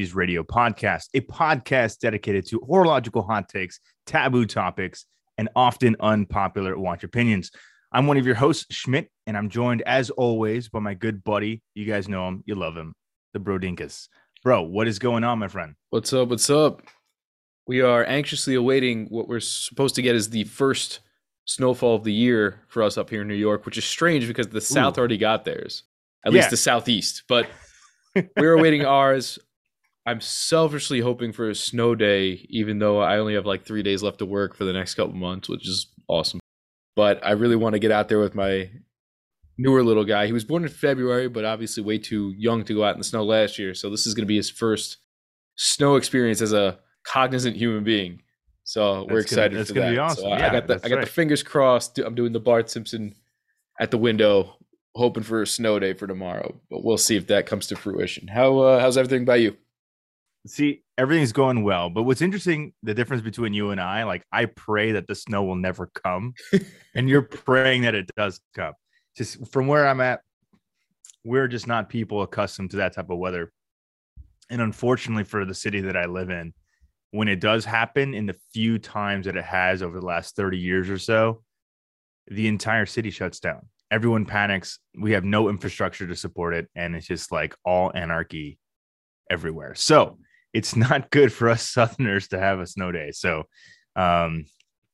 of the Wrist Cheese Radio podcast, a podcast dedicated to horological hot takes, taboo topics, and often unpopular watch opinions. I'm one of your hosts, Schmidt, and I'm joined as always by my good buddy. You guys know him, you love him, the Brodinkus. Bro, what is going on, my friend? What's up? What's up? We are anxiously awaiting what we're supposed to get is the first snowfall of the year for us up here in New York, which is strange because the South Ooh. already got theirs, at yeah. least the Southeast. But we're awaiting ours. I'm selfishly hoping for a snow day, even though I only have like three days left to work for the next couple months, which is awesome. But I really want to get out there with my newer little guy. He was born in February, but obviously way too young to go out in the snow last year. So this is going to be his first snow experience as a cognizant human being. So we're excited gonna, for that. Awesome. So yeah, I got the I got right. the fingers crossed. I'm doing the Bart Simpson at the window, hoping for a snow day for tomorrow. But we'll see if that comes to fruition. How uh, how's everything by you? See, everything's going well. But what's interesting, the difference between you and I, like I pray that the snow will never come, and you're praying that it does come. Just from where I'm at, we're just not people accustomed to that type of weather. And unfortunately for the city that I live in, when it does happen in the few times that it has over the last 30 years or so, the entire city shuts down. Everyone panics. We have no infrastructure to support it. And it's just like all anarchy everywhere. So it's not good for us Southerners to have a snow day. So um,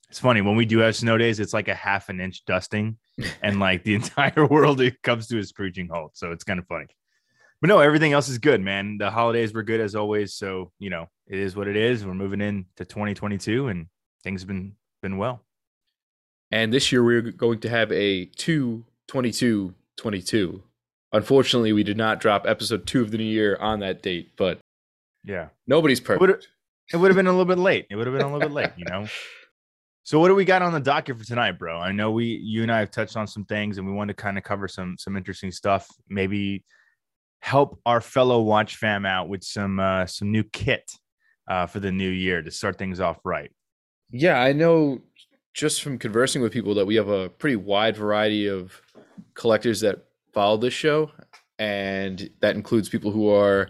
it's funny when we do have snow days, it's like a half an inch dusting, and like the entire world it comes to a screeching halt. So it's kind of funny. But no, everything else is good, man. The holidays were good as always. So you know, it is what it is. We're moving into 2022, and things have been been well. And this year we're going to have a 2 22 22. Unfortunately, we did not drop episode two of the new year on that date, but yeah, nobody's perfect. It would have been a little bit late. It would have been a little bit late, you know. So what do we got on the docket for tonight, bro? I know we you and I have touched on some things and we want to kind of cover some some interesting stuff. Maybe help our fellow watch fam out with some uh some new kit uh for the new year to start things off right. Yeah, I know just from conversing with people that we have a pretty wide variety of collectors that follow this show and that includes people who are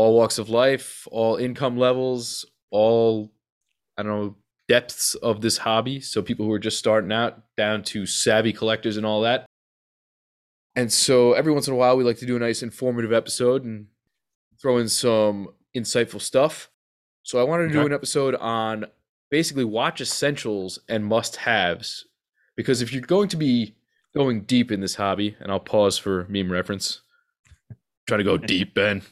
all walks of life, all income levels, all I don't know depths of this hobby. So people who are just starting out down to savvy collectors and all that. And so every once in a while, we like to do a nice informative episode and throw in some insightful stuff. So I wanted to okay. do an episode on basically watch essentials and must haves. Because if you're going to be going deep in this hobby, and I'll pause for meme reference, trying to go deep, Ben.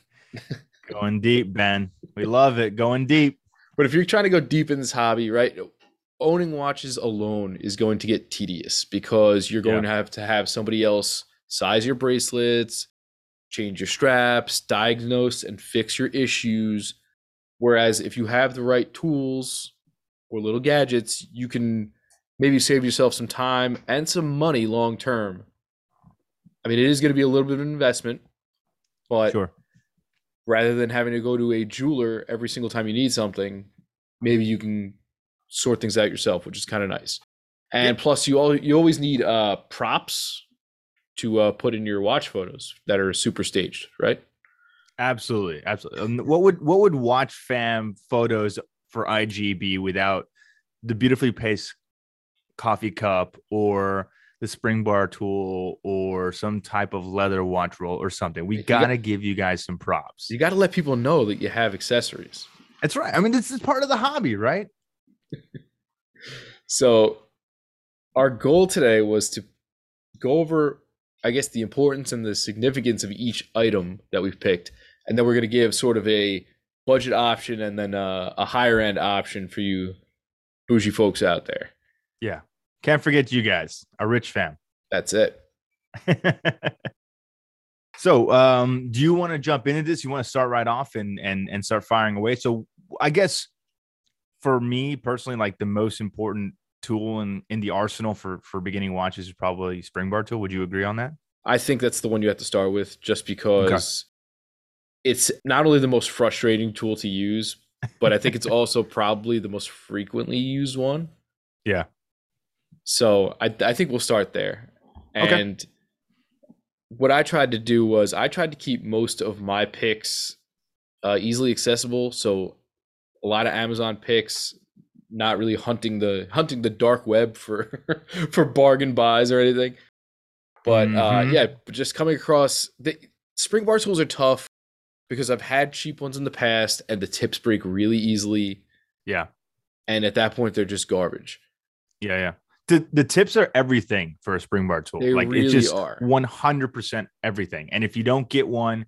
Going deep, Ben. We love it. Going deep. But if you're trying to go deep in this hobby, right? Owning watches alone is going to get tedious because you're going yeah. to have to have somebody else size your bracelets, change your straps, diagnose and fix your issues. Whereas if you have the right tools or little gadgets, you can maybe save yourself some time and some money long term. I mean, it is going to be a little bit of an investment, but sure rather than having to go to a jeweler every single time you need something, maybe you can sort things out yourself, which is kind of nice. And yeah. plus, you all you always need uh, props to uh, put in your watch photos that are super staged, right? Absolutely, absolutely. What would what would watch fam photos for IG be without the beautifully paced coffee cup or the spring bar tool or some type of leather watch roll or something. We got to give you guys some props. You got to let people know that you have accessories. That's right. I mean, this is part of the hobby, right? so, our goal today was to go over, I guess, the importance and the significance of each item that we've picked. And then we're going to give sort of a budget option and then a, a higher end option for you bougie folks out there. Yeah. Can't forget you guys, a rich fam. That's it. so, um, do you want to jump into this? You want to start right off and and and start firing away? So, I guess for me personally, like the most important tool in in the arsenal for for beginning watches is probably spring bar tool. Would you agree on that? I think that's the one you have to start with, just because okay. it's not only the most frustrating tool to use, but I think it's also probably the most frequently used one. Yeah. So I I think we'll start there. And okay. what I tried to do was I tried to keep most of my picks uh, easily accessible. So a lot of Amazon picks, not really hunting the hunting the dark web for for bargain buys or anything. But uh, Mhm. uh, yeah, just coming across the spring bar tools are tough because I've had cheap ones in the past and the tips break really easily, Yeah. and at that point they're just garbage. Yeah, yeah. The the tips are everything for a spring bar tool. They like really it's just are. one hundred percent everything. And if you don't get one,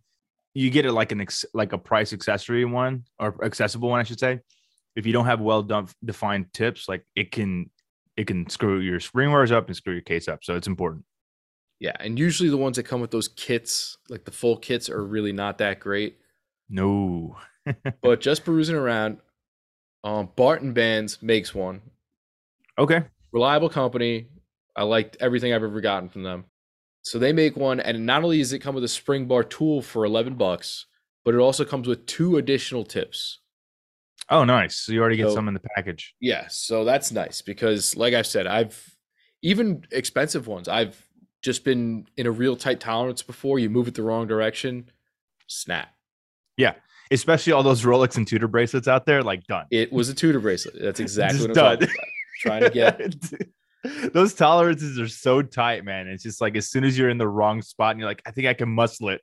you get it like an ex, like a price accessory one or accessible one, I should say. If you don't have well done defined tips, like it can it can screw your spring bars up and screw your case up. So it's important. Yeah, and usually the ones that come with those kits, like the full kits, are really not that great. No. But just perusing around, um, Barton Bands makes one. Okay. Reliable company. I liked everything I've ever gotten from them. So they make one, and not only does it come with a spring bar tool for eleven bucks, but it also comes with two additional tips. Oh, nice. So you already get So- some in the package. Yeah, so that's nice because, like I've said, I've even expensive ones. I've just been in a real tight tolerance before. You move it the wrong direction, snap. Yeah, especially all those Rolex and Tudor bracelets out there, like done. It was a Tudor bracelet. That's exactly what I'm done. Trying to get those tolerances are so tight, man. It's just like as soon as you're in the wrong spot and you're like, I think I can muscle it.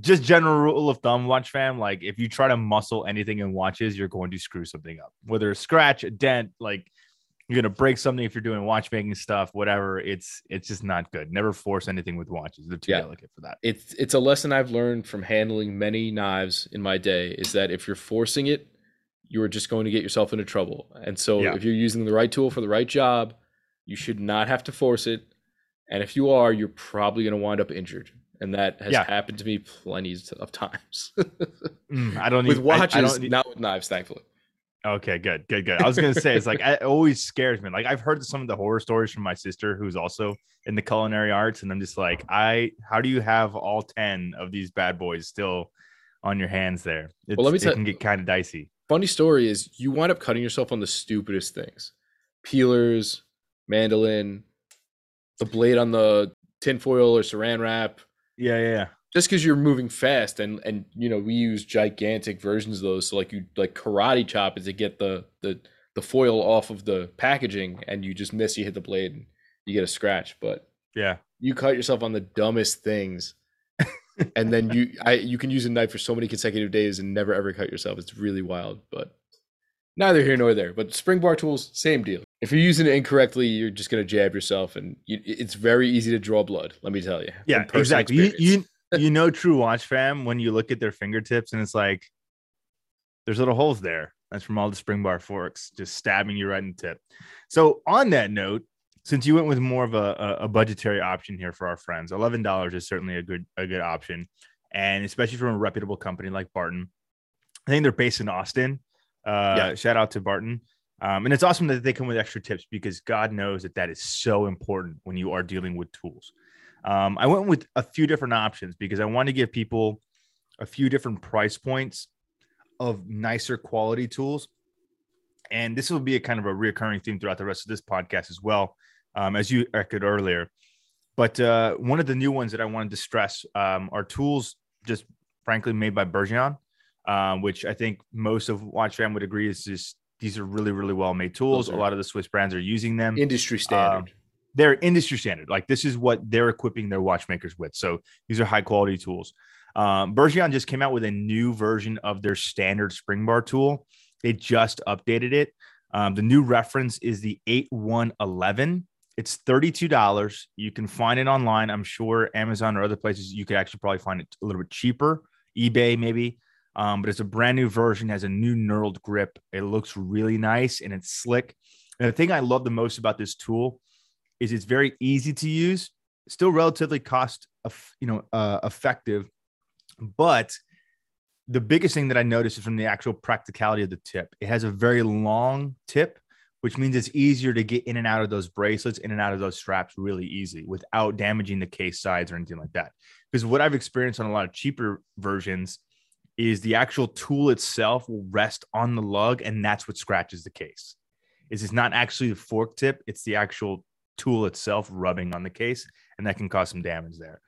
Just general rule of thumb, watch fam. Like if you try to muscle anything in watches, you're going to screw something up. Whether a scratch, a dent, like you're gonna break something if you're doing watchmaking stuff, whatever. It's it's just not good. Never force anything with watches. They're too Yeah. delicate for that. it's it's a lesson I've learned from handling many knives in my day is that if you're forcing it, you are just going to get yourself into trouble. And so Yeah. if you're using the right tool for the right job, you should not have to force it. And if you are, you're probably going to wind up injured. And that has Yeah. happened to me plenty of times. Mm, I don't with even- I- I watches, don't- e not with knives, thankfully. Okay, good, good, good. I was gonna say it's like it always scares me. Like I've heard some of the horror stories from my sister, who's also in the culinary arts, and I'm just like, I how do you have all ten of these bad boys still on your hands there? It's, let me it can get kind of dicey. Funny story is you wind up cutting yourself on the stupidest things. Peelers, mandolin, the blade on the tinfoil or saran wrap. Yeah, yeah, yeah. just because you're moving fast and and you know we use gigantic versions of those so like you like karate chop it to get the the the foil off of the packaging and you just miss you hit the blade and you get a scratch but yeah. you cut yourself on the dumbest things and then you i you can use a knife for so many consecutive days and never ever cut yourself it's really wild but neither here nor there but spring bar tools same deal if you're using it incorrectly you're just going to jab yourself and you, it's very easy to draw blood let me tell you Yeah, exactly. You, you you know true watch fam when you look at their fingertips and it's like there's little holes there. That's from all the spring bar forks just stabbing you right in the tip. So on that note, since you went with more of a, a, budgetary option here for our friends, eleven dollars is certainly a good a good option, and especially from a reputable company like Barton. I think they're based in Austin. Uh, Yeah. Shout out to Barton. Um, and it's awesome that they come with extra tips because God knows that that is so important when you are dealing with tools. Um, I went with a few different options because I want to give people a few different price points of nicer quality tools. And this will be a kind of a reoccurring theme throughout the rest of this podcast as well, um, as you echoed earlier. But uh, one of the new ones that I wanted to stress um, are tools just frankly made by Bergeon, um, which I think most of Watch Fam would agree is just these are really, really well made tools. Those A lot of the Swiss brands are using them industry standard they're industry standard. Like this is what they're equipping their watchmakers with. So these are high quality tools. Um, Bergeon just came out with a new version of their standard spring bar tool. They just updated it. Um, the new reference is the 8111. It's $32. You can find it online. I'm sure Amazon or other places you could actually probably find it a little bit cheaper, eBay maybe. Um, but it's a brand new version, has a new knurled grip. It looks really nice and it's slick. And the thing I love the most about this tool is it's very easy to use, still relatively cost, you know, uh, effective. But the biggest thing that I noticed is from the actual practicality of the tip. It has a very long tip, which means it's easier to get in and out of those bracelets, in and out of those straps really easy without damaging the case sides or anything like that. Because what I've experienced on a lot of cheaper versions is the actual tool itself will rest on the lug, and that's what scratches the case. Is it's not actually the fork tip; it's the actual tool itself rubbing on the case, and that can cause some damage there.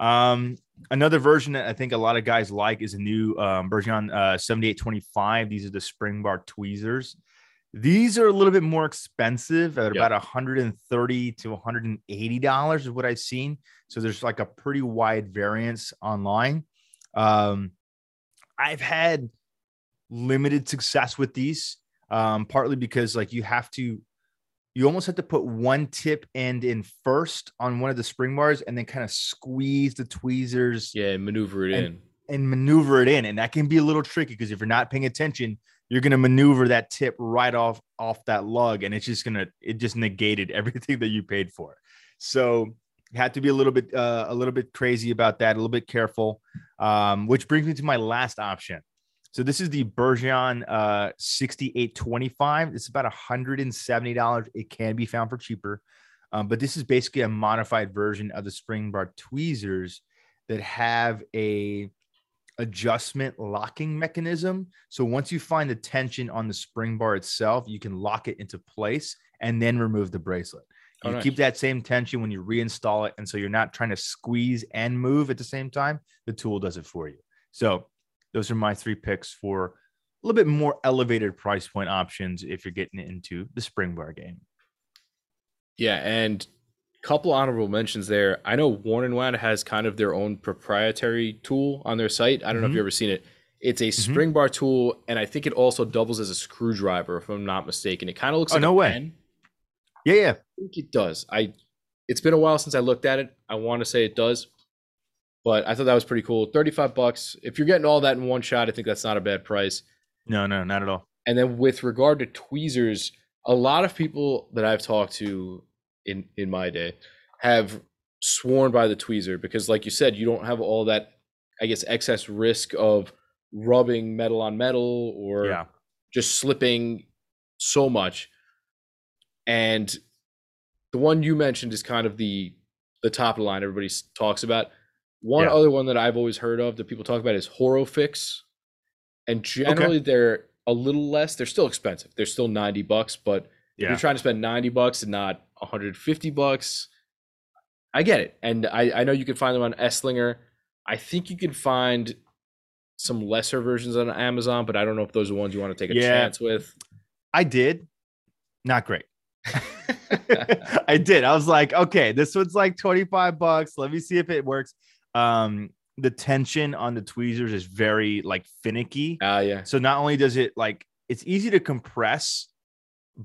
Um, another version that I think a lot of guys like is a new um, Bergeon uh, 7825. These are the spring bar tweezers. These are a little bit more expensive at yep. about 130 to 180 dollars is what I've seen. So there's like a pretty wide variance online. Um, I've had limited success with these, um, partly because like you have to, you almost have to put one tip end in first on one of the spring bars and then kind of squeeze the tweezers. Yeah, maneuver it and, in. And maneuver it in. And that can be a little tricky because if you're not paying attention, you're going to maneuver that tip right off off that lug and it's just going to it just negated everything that you paid for so had to be a little bit uh, a little bit crazy about that a little bit careful um, which brings me to my last option. So this is the bergeon uh, 6825 it's about $170 it can be found for cheaper um, but this is basically a modified version of the spring bar tweezers that have a adjustment locking mechanism. So once you find the tension on the spring bar itself, you can lock it into place and then remove the bracelet. Oh, you keep that same tension when you reinstall it. And so you're not trying to squeeze and move at the same time. The tool does it for you. So those are my three picks for a little bit more elevated price point options if you're getting into the spring bar game. Yeah. And couple honorable mentions there. I know Worn and Wound has kind of their own proprietary tool on their site. I don't mm-hmm. know if mm-hmm. you've ever seen it. It's a mm-hmm. spring bar tool, and I think it also doubles as a screwdriver, if I'm not mistaken. It kind of looks oh, like no way. Pen. Yeah, yeah. I think it does. I it's been a while since I looked at it. I want to say it does. But I thought that was pretty cool. 35 bucks. If you're getting all that in one shot, I think that's not a bad price. No, no, not at all. And then with regard to tweezers, a lot of people that I've talked to in in my day have sworn by the tweezer because like you said you don't have all that i guess excess risk of rubbing metal on metal or yeah. just slipping so much and the one you mentioned is kind of the the top of the line everybody talks about one yeah. other one that i've always heard of that people talk about is horofix and generally okay. they're a little less they're still expensive they're still 90 bucks but yeah. you're trying to spend 90 bucks and not 150 bucks. I get it. And I, I know you can find them on Esslinger. I think you can find some lesser versions on Amazon, but I don't know if those are ones you want to take a yeah, chance with. I did. Not great. I did. I was like, okay, this one's like 25 bucks. Let me see if it works. Um, the tension on the tweezers is very like finicky. Ah, uh, yeah. So not only does it like it's easy to compress,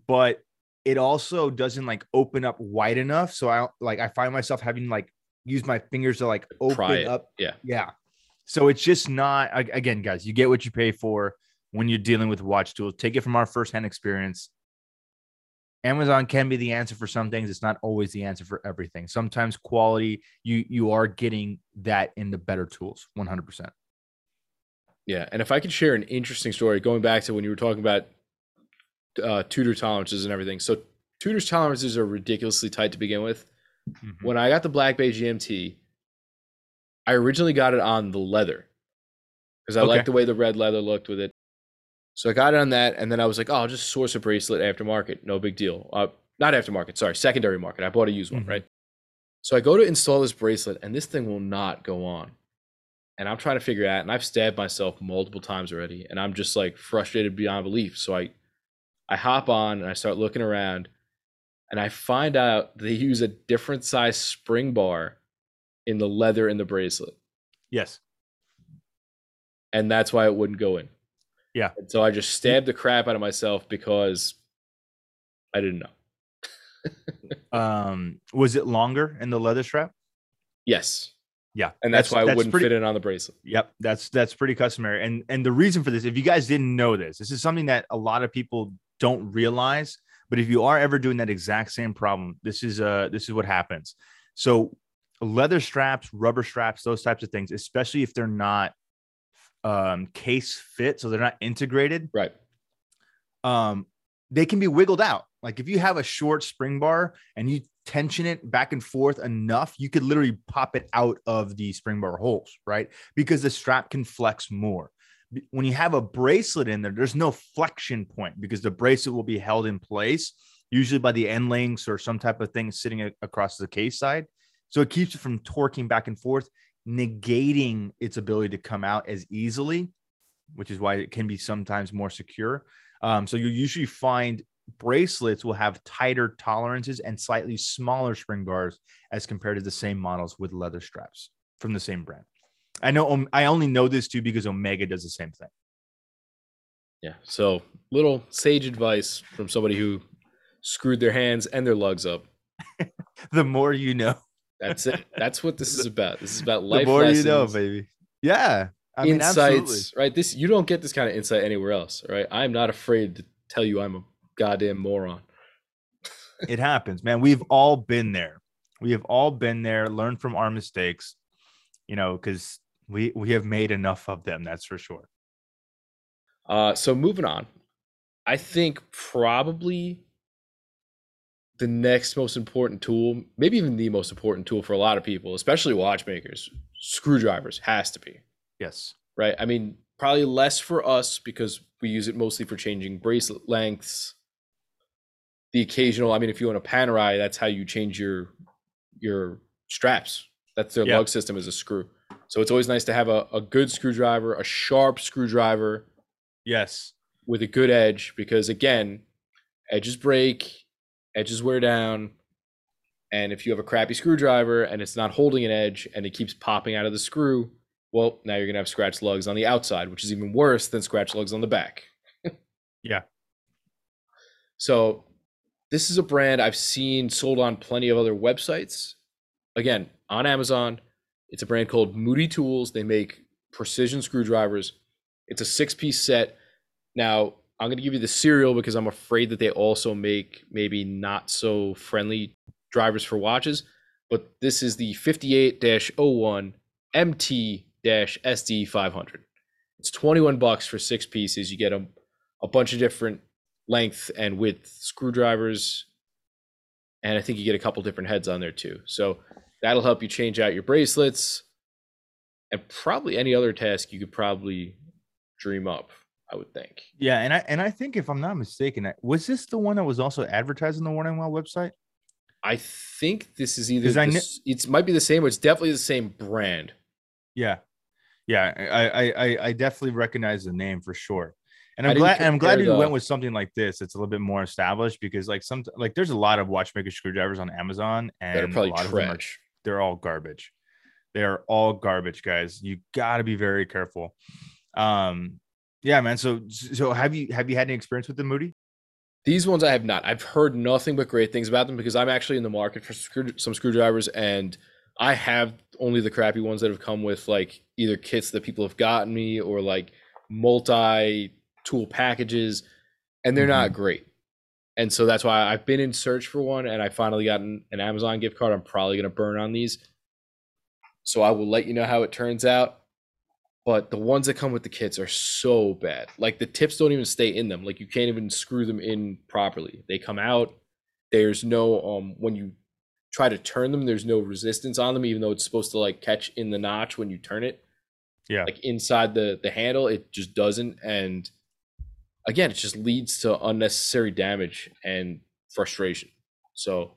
but it also doesn't like open up wide enough. So I like I find myself having like use my fingers to like open up. Yeah. Yeah. So it's just not again, guys, you get what you pay for when you're dealing with watch tools. Take it from our firsthand experience. Amazon can be the answer for some things. It's not always the answer for everything. Sometimes quality, you you are getting that in the better tools, 100%. Yeah, and if I could share an interesting story, going back to when you were talking about uh, Tudor tolerances and everything. So Tudor's tolerances are ridiculously tight to begin with. Mm-hmm. When I got the Black Bay GMT, I originally got it on the leather because I okay. liked the way the red leather looked with it. So I got it on that, and then I was like, "Oh, I'll just source a bracelet aftermarket, no big deal." Uh, not aftermarket, sorry, secondary market. I bought a used mm-hmm. one, right? So I go to install this bracelet, and this thing will not go on. And I'm trying to figure out, and I've stabbed myself multiple times already, and I'm just like frustrated beyond belief. So I I hop on and I start looking around and I find out they use a different size spring bar in the leather in the bracelet. Yes. And that's why it wouldn't go in. Yeah. And so I just stabbed the crap out of myself because I didn't know. um was it longer in the leather strap? Yes. Yeah, and that's, that's why it that's wouldn't pretty, fit in on the bracelet. Yep, that's that's pretty customary. And and the reason for this, if you guys didn't know this, this is something that a lot of people don't realize. But if you are ever doing that exact same problem, this is uh this is what happens. So leather straps, rubber straps, those types of things, especially if they're not um case fit, so they're not integrated. Right. Um, they can be wiggled out. Like if you have a short spring bar and you tension it back and forth enough, you could literally pop it out of the spring bar holes, right? Because the strap can flex more when you have a bracelet in there, there's no flexion point because the bracelet will be held in place, usually by the end links or some type of thing sitting across the case side. So it keeps it from torquing back and forth, negating its ability to come out as easily, which is why it can be sometimes more secure. Um, so you usually find bracelets will have tighter tolerances and slightly smaller spring bars as compared to the same models with leather straps from the same brand. I know I only know this too because Omega does the same thing. Yeah. So little sage advice from somebody who screwed their hands and their lugs up. the more you know. That's it. That's what this is about. This is about life. The more lessons, you know, baby. Yeah. I mean, insights, right? This you don't get this kind of insight anywhere else, right? I'm not afraid to tell you I'm a goddamn moron. it happens, man. We've all been there. We have all been there, learned from our mistakes, you know, because we we have made enough of them, that's for sure. Uh so moving on. I think probably the next most important tool, maybe even the most important tool for a lot of people, especially watchmakers, screwdrivers has to be. Yes. Right. I mean, probably less for us because we use it mostly for changing bracelet lengths. The occasional, I mean, if you want a Panerai, that's how you change your your straps. That's their lug system as a screw. So it's always nice to have a, a good screwdriver, a sharp screwdriver. Yes. With a good edge, because again, edges break, edges wear down. And if you have a crappy screwdriver and it's not holding an edge and it keeps popping out of the screw, well, now you're going to have scratch lugs on the outside, which is even worse than scratch lugs on the back. yeah. So, this is a brand I've seen sold on plenty of other websites. Again, on Amazon, it's a brand called Moody Tools. They make precision screwdrivers. It's a six piece set. Now, I'm going to give you the serial because I'm afraid that they also make maybe not so friendly drivers for watches. But this is the 58 01 MT SD 500. It's 21 bucks for six pieces. You get a, a bunch of different length and width screwdrivers. And I think you get a couple different heads on there too. So that'll help you change out your bracelets and probably any other task you could probably dream up. I would think. Yeah, and I and I think if I'm not mistaken, was this the one that was also advertised on the Worn and Wound website? I think this is either I kn- it might be the same, but it's definitely the same brand. Yeah, yeah, I I I definitely recognize the name for sure. And I'm glad I'm glad you went with something like this. It's a little bit more established because like some like there's a lot of watchmaker screwdrivers on Amazon and they're probably a lot trash. Of them are, they're all garbage. They are all garbage, guys. You got to be very careful. Um, yeah, man. So so have you have you had any experience with the Moody? These ones I have not. I've heard nothing but great things about them because I'm actually in the market for screw- some screwdrivers and I have only the crappy ones that have come with like either kits that people have gotten me or like multi tool packages and they're mm-hmm. not great. And so that's why I've been in search for one and I finally got an, an Amazon gift card. I'm probably going to burn on these. So I will let you know how it turns out but the ones that come with the kits are so bad. Like the tips don't even stay in them. Like you can't even screw them in properly. They come out. There's no um when you try to turn them, there's no resistance on them, even though it's supposed to like catch in the notch when you turn it. Yeah. Like inside the the handle, it just doesn't. And again, it just leads to unnecessary damage and frustration. So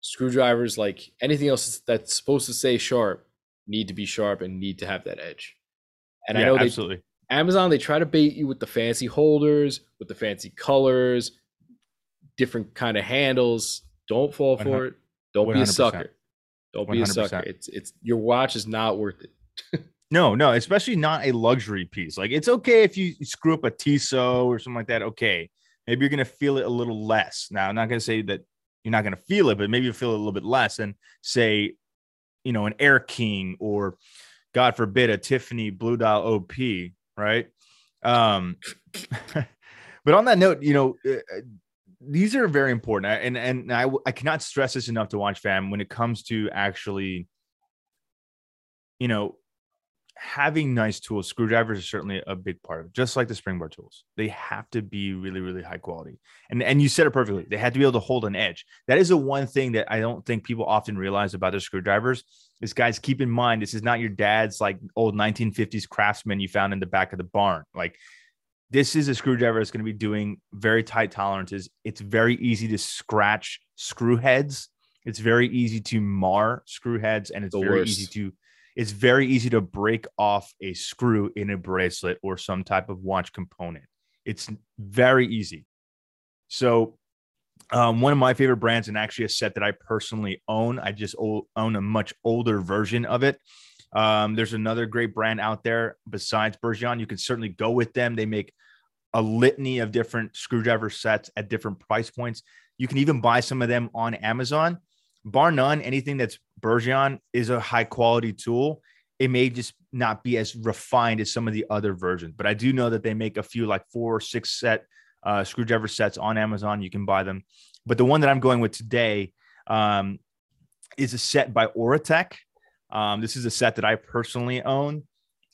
screwdrivers, like anything else that's supposed to stay sharp, need to be sharp and need to have that edge. And yeah, I know they, absolutely. Amazon, they try to bait you with the fancy holders, with the fancy colors, different kind of handles. Don't fall for it. Don't 100%. be a sucker. Don't be 100%. a sucker. It's it's your watch is not worth it. no, no, especially not a luxury piece. Like it's okay if you screw up a Tissot or something like that. Okay, maybe you're gonna feel it a little less. Now, I'm not gonna say that you're not gonna feel it, but maybe you feel it a little bit less than say, you know, an Air King or God forbid, a Tiffany Blue Dial OP, right? Um, but on that note, you know, uh, uh, these are very important, and and I I cannot stress this enough to watch fam when it comes to actually, you know, having nice tools, screwdrivers are certainly a big part of it, just like the springbar tools. They have to be really, really high quality. And and you said it perfectly. They have to be able to hold an edge. That is the one thing that I don't think people often realize about their screwdrivers. Is guys, keep in mind this is not your dad's like old 1950s craftsman you found in the back of the barn. Like this is a screwdriver that's going to be doing very tight tolerances. It's very easy to scratch screw heads It's very easy to mar screw heads, and it's The very worst. easy to it's very easy to break off a screw in a bracelet or some type of watch component. It's very easy. So, um, one of my favorite brands, and actually a set that I personally own, I just own a much older version of it. Um, there's another great brand out there besides Bergeon. You can certainly go with them. They make a litany of different screwdriver sets at different price points. You can even buy some of them on Amazon. Bar none, anything that's Bergeon is a high quality tool. It may just not be as refined as some of the other versions, but I do know that they make a few like four or six set uh, screwdriver sets on Amazon. You can buy them. But the one that I'm going with today um, is a set by Horotec. Um, this is a set that I personally own.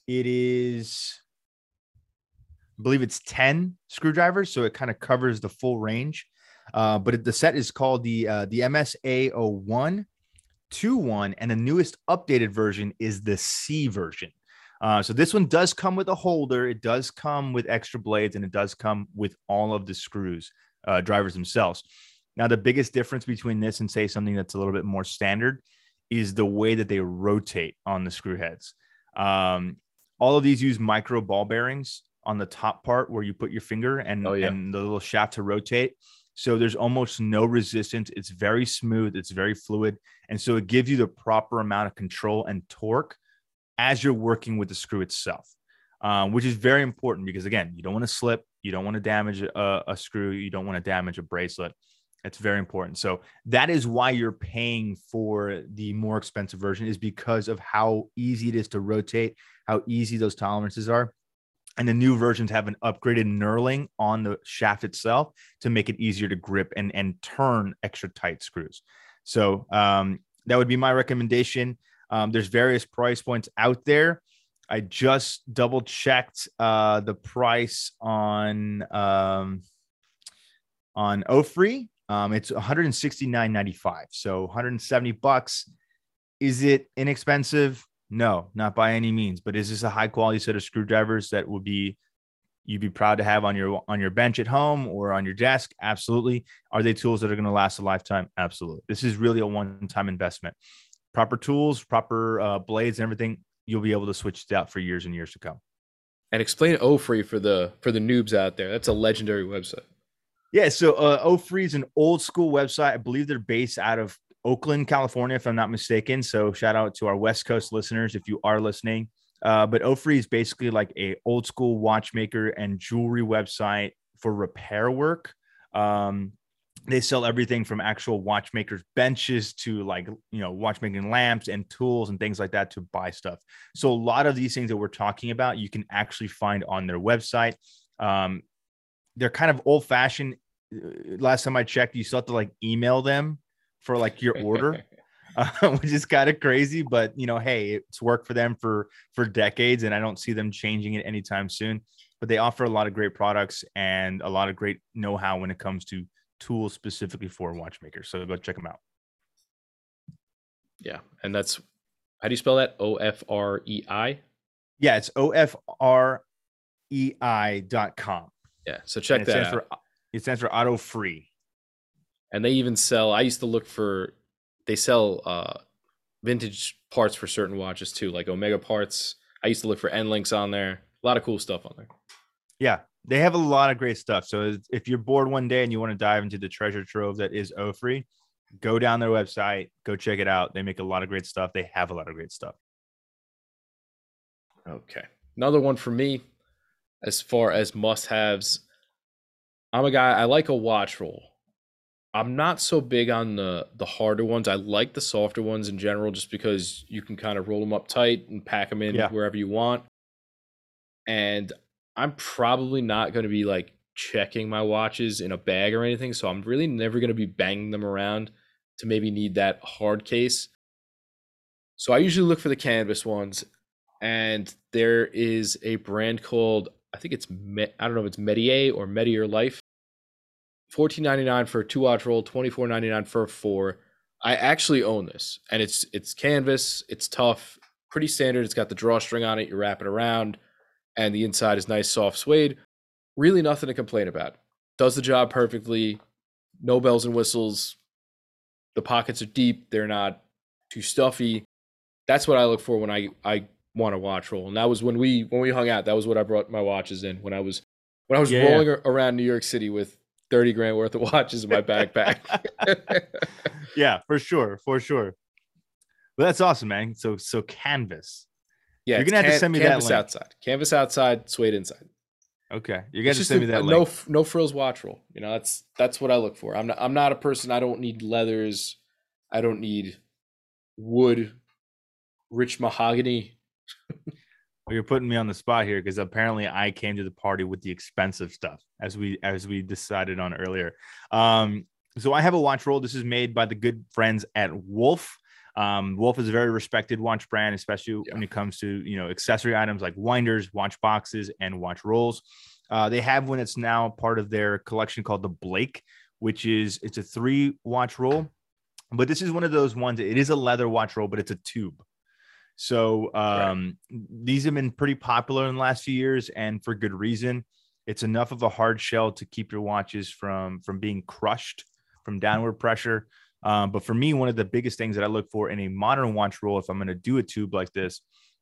It is, I believe it's 10 screwdrivers, so it kind of covers the full range. Uh, but it, the set is called the uh, the MSA01 21, and the newest updated version is the C version. Uh, so this one does come with a holder. It does come with extra blades, and it does come with all of the screws, uh, drivers themselves. Now, the biggest difference between this and say something that's a little bit more standard is the way that they rotate on the screw heads. Um, all of these use micro ball bearings on the top part where you put your finger and, Oh, yeah. and the little shaft to rotate. So there's almost no resistance. It's very smooth, it's very fluid. And so it gives you the proper amount of control and torque as you're working with the screw itself, um, which is very important because, again, you don't want to slip, you don't want to damage a, a screw, you don't want to damage a bracelet. It's very important. So that is why you're paying for the more expensive version, is because of how easy it is to rotate, how easy those tolerances are. And the new versions have an upgraded knurling on the shaft itself to make it easier to grip and, and turn extra tight screws. So um, that would be my recommendation. Um, there's various price points out there. I just double checked uh, the price on um, on Ofrei. Um, it's 169.95, so 170 bucks. Is it inexpensive? No, not by any means. But is this a high quality set of screwdrivers that would be you'd be proud to have on your on your bench at home or on your desk? Absolutely. Are they tools that are going to last a lifetime? Absolutely. This is really a one time investment. Proper tools, proper uh, blades, and everything. You'll be able to switch it out for years and years to come. And explain Ofrei for the for the noobs out there. That's a legendary website. Yeah, so uh, Ofrei is an old school website. I believe they're based out of Oakland, California, if I'm not mistaken. So shout out to our West Coast listeners if you are listening. Uh, but Ofrei is basically like a old school watchmaker and jewelry website for repair work. Um, they sell everything from actual watchmakers benches to like you know watchmaking lamps and tools and things like that to buy stuff so a lot of these things that we're talking about you can actually find on their website um, they're kind of old fashioned last time i checked you still have to like email them for like your order uh, which is kind of crazy but you know hey it's worked for them for for decades and i don't see them changing it anytime soon but they offer a lot of great products and a lot of great know-how when it comes to tools specifically for watchmakers so go check them out yeah, and that's how do you spell that? O F R E I. yeah it's ofrei E dot com Yeah, so check it that stands out. for it stands for Otto Frei and they even sell. I used to look for. They sell uh, vintage parts for certain watches too, like Omega parts. I used to look for end links on there. A lot of cool stuff on there. Yeah, they have a lot of great stuff. So if you're bored one day and you want to dive into the treasure trove that is Ofrei, go down their website, go check it out. They make a lot of great stuff. They have a lot of great stuff. Okay. Another one for me, as far as must haves, I'm a guy, I like a watch roll. I'm not so big on the the harder ones. I like the softer ones in general, just because you can kind of roll them up tight and pack them in Yeah. wherever you want. And I'm probably not going to be like checking my watches in a bag or anything, so I'm really never going to be banging them around to maybe need that hard case. So I usually look for the canvas ones, and there is a brand called I think it's I don't know if it's Medier or Medier Life. Fourteen ninety nine for a two watch roll, twenty four ninety nine for a four. I actually own this, and it's it's canvas. It's tough, pretty standard. It's got the drawstring on it. You wrap it around, and the inside is nice soft suede. Really nothing to complain about. Does the job perfectly. No bells and whistles. the pockets are deep, they're not too stuffy. That's what I look for when I I want to watch roll. And that was when we when we hung out. That was what I brought my watches in when I was when I was yeah, rolling around New York City with 30 grand worth of watches in my backpack. yeah, for sure, for sure. But that's awesome, man. So so canvas. Yeah, you're gonna have can- to send me canvas that link. outside. Canvas outside, suede inside. Okay, You're going to send me that. A, no no frills watch roll. You know that's that's what I look for. I'm not I'm not a person. I don't need leathers. I don't need wood, rich mahogany. well, you're putting me on the spot here because apparently I came to the party with the expensive stuff, as we as we decided on earlier. Um, so I have a watch roll. This is made by the good friends at Wolf. Um, Wolf is a very respected watch brand, especially yeah. when it comes to you know accessory items like winders, watch boxes, and watch rolls. Uh, they have one that's now part of their collection called the Blake, which is it's a three watch roll, but this is one of those ones. It is a leather watch roll, but it's a tube. So um, right. these have been pretty popular in the last few years, and for good reason. It's enough of a hard shell to keep your watches from from being crushed from downward pressure. Um, but for me, one of the biggest things that I look for in a modern watch roll, if I'm going to do a tube like this,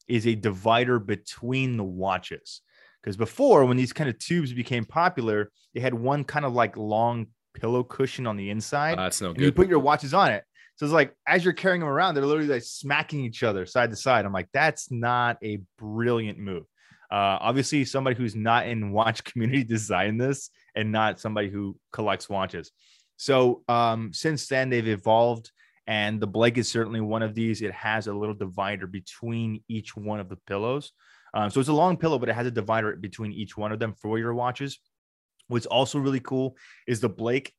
is a divider between the watches. Because before, when these kind of tubes became popular, they had one kind of like long pillow cushion on the inside. Uh, that's no good. You put your watches on it. So it's like as you're carrying them around, they're literally like smacking each other side to side. I'm like, that's not a brilliant move. Uh, obviously, somebody who's not in watch community designed this and not somebody who collects watches. So um, since then, they've evolved, and the Blake is certainly one of these. It has a little divider between each one of the pillows. Um, so it's a long pillow, but it has a divider between each one of them for your watches. What's also really cool is the Blake